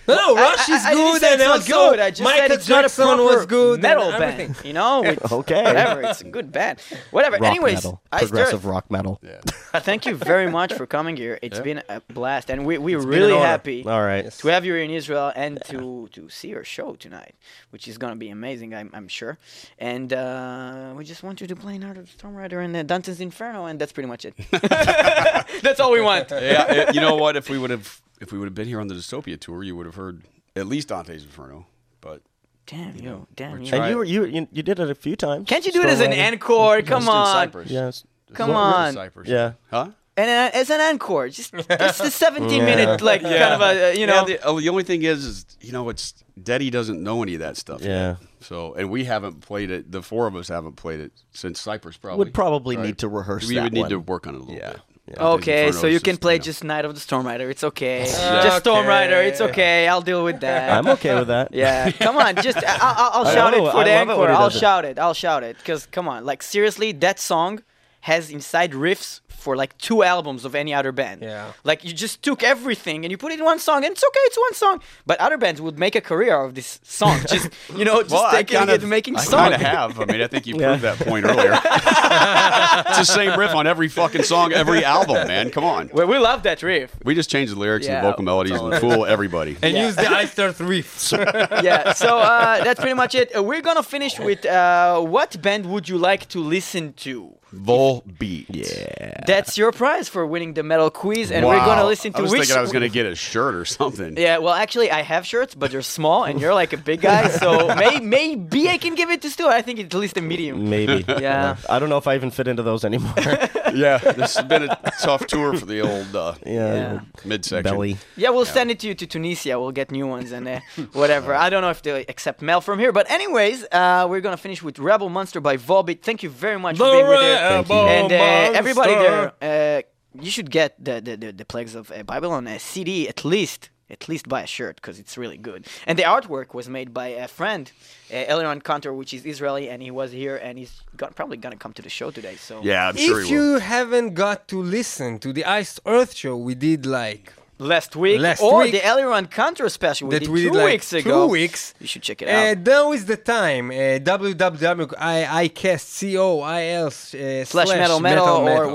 No, no, Rush I- is I didn't good, say and it's not also good. I just Michael said it's not a Jackson was good. metal band. You know, (laughs) with Okay. whatever. It's a good band. Whatever. Rock Anyways, metal. I Progressive started, rock metal. Yeah. (laughs) uh, thank you very much for coming here. It's Yeah. been a blast, and we we're been really happy All right. to have you in Israel and to to see your show tonight, which is gonna be amazing. I'm I'm sure. And uh, we just want you to play another Storm Rider and uh, Dante's Inferno, and that's pretty much it. (laughs) that's all we want. yeah, it- you know what? If we would have if we would have been here on the Dystopia tour, you would have heard at least Dante's Inferno. But Damn you, know, damn you. trying- And you were you, you you did it a few times. Can't you do it as an encore? Come Just in on. Cyprus. Yes. Come We're on. Cyprus. Yeah. Huh? And uh, as an encore, just (laughs) just a 17 Yeah. minute like kind of a uh, you know. Yeah, the, oh, the only thing is, is you know, it's Daddy doesn't know any of that stuff. Yeah. Yet. So, and we haven't played it. The four of us haven't played it since Cyprus. Probably Would probably right? need to rehearse We that would need one. to work on it a little Yeah. bit. Yeah. Okay, so you can play you know- just Night of the Storm Rider. It's okay. Okay. (laughs) Just Storm Rider. It's okay. I'll deal with that. I'm okay with that. Yeah, come on, just I- I'll, I'll shout it for the encore. I'll shout it. I'll shout it because come on, like seriously, that song has inside riffs for like two albums of any other band. Yeah. Like you just took everything and you put it in one song, and it's okay, it's one song. But other bands would make a career of this song, (laughs) just you know, just Well, taking kind it of, and making I songs. kind of have. I mean, I think you Yeah. proved that point earlier. (laughs) it's the same riff on every fucking song, every album, man. Come on. Well, we love that riff. We just change the lyrics and the vocal melodies that's and fool everybody. And Yeah. use the I Start riff. (laughs) yeah, so uh, that's pretty much it. Uh, we're gonna finish with uh, what band would you like to listen to? Volbeat. Yeah. That's your prize for winning the metal quiz, and we're gonna listen to I was which. thinking I was going (laughs) to get a shirt or something. Yeah, well, actually, I have shirts, but they're small, and you're like a big guy, (laughs) so may, maybe I can give it to Stu. I think it's at least a medium. Maybe. (laughs) Yeah. I don't know if I even fit into those anymore. yeah, this has been a tough tour for the old uh, Yeah. midsection. Belly. Yeah, we'll send it to you to Tunisia. We'll get new ones and uh, whatever. I don't know if they accept mail from here, but anyways, uh, we're gonna finish with Rebel Monster by Volbeat. Thank you very much for being with there. Thank you. And uh, everybody there, uh, you should get the the, the, the Plagues of uh, Babylon a CD at least. At least buy a shirt because it's really good. And the artwork was made by a friend, uh, Eliran Kantor, which is Israeli, and he was here, and he's got, probably gonna come to the show today. So Yeah, I'm sure if he will. you haven't got to listen to the Iced Earth show we did like last week Last or week. the Eliran Kantor special we that did we two did like weeks two weeks. You should check it out. Uh, now is the time. Uh, www.icast C-O-I-L uh, slash metal metal, or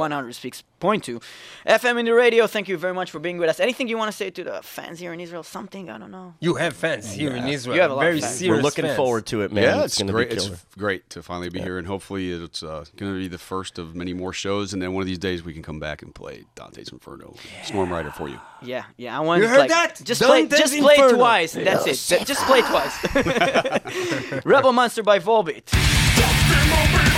106.2 FM in the radio. Thank you very much for being with us. Anything you want to say to the fans here in Israel? Something I don't know. You have fans here in Israel. You have a lot of fans. We're serious We're looking fans. forward to it, man. yeah, it's, it's, great. be It's great to finally be here, and hopefully it's uh, going to be the first of many more shows. And then one of these days we can come back and play Dante's Inferno, Storm Rider for you. Yeah, yeah. I want You heard like that? just play Dante's just play twice. and That's it. Just play twice. (laughs) Rebel Monster by Volbeat. (laughs)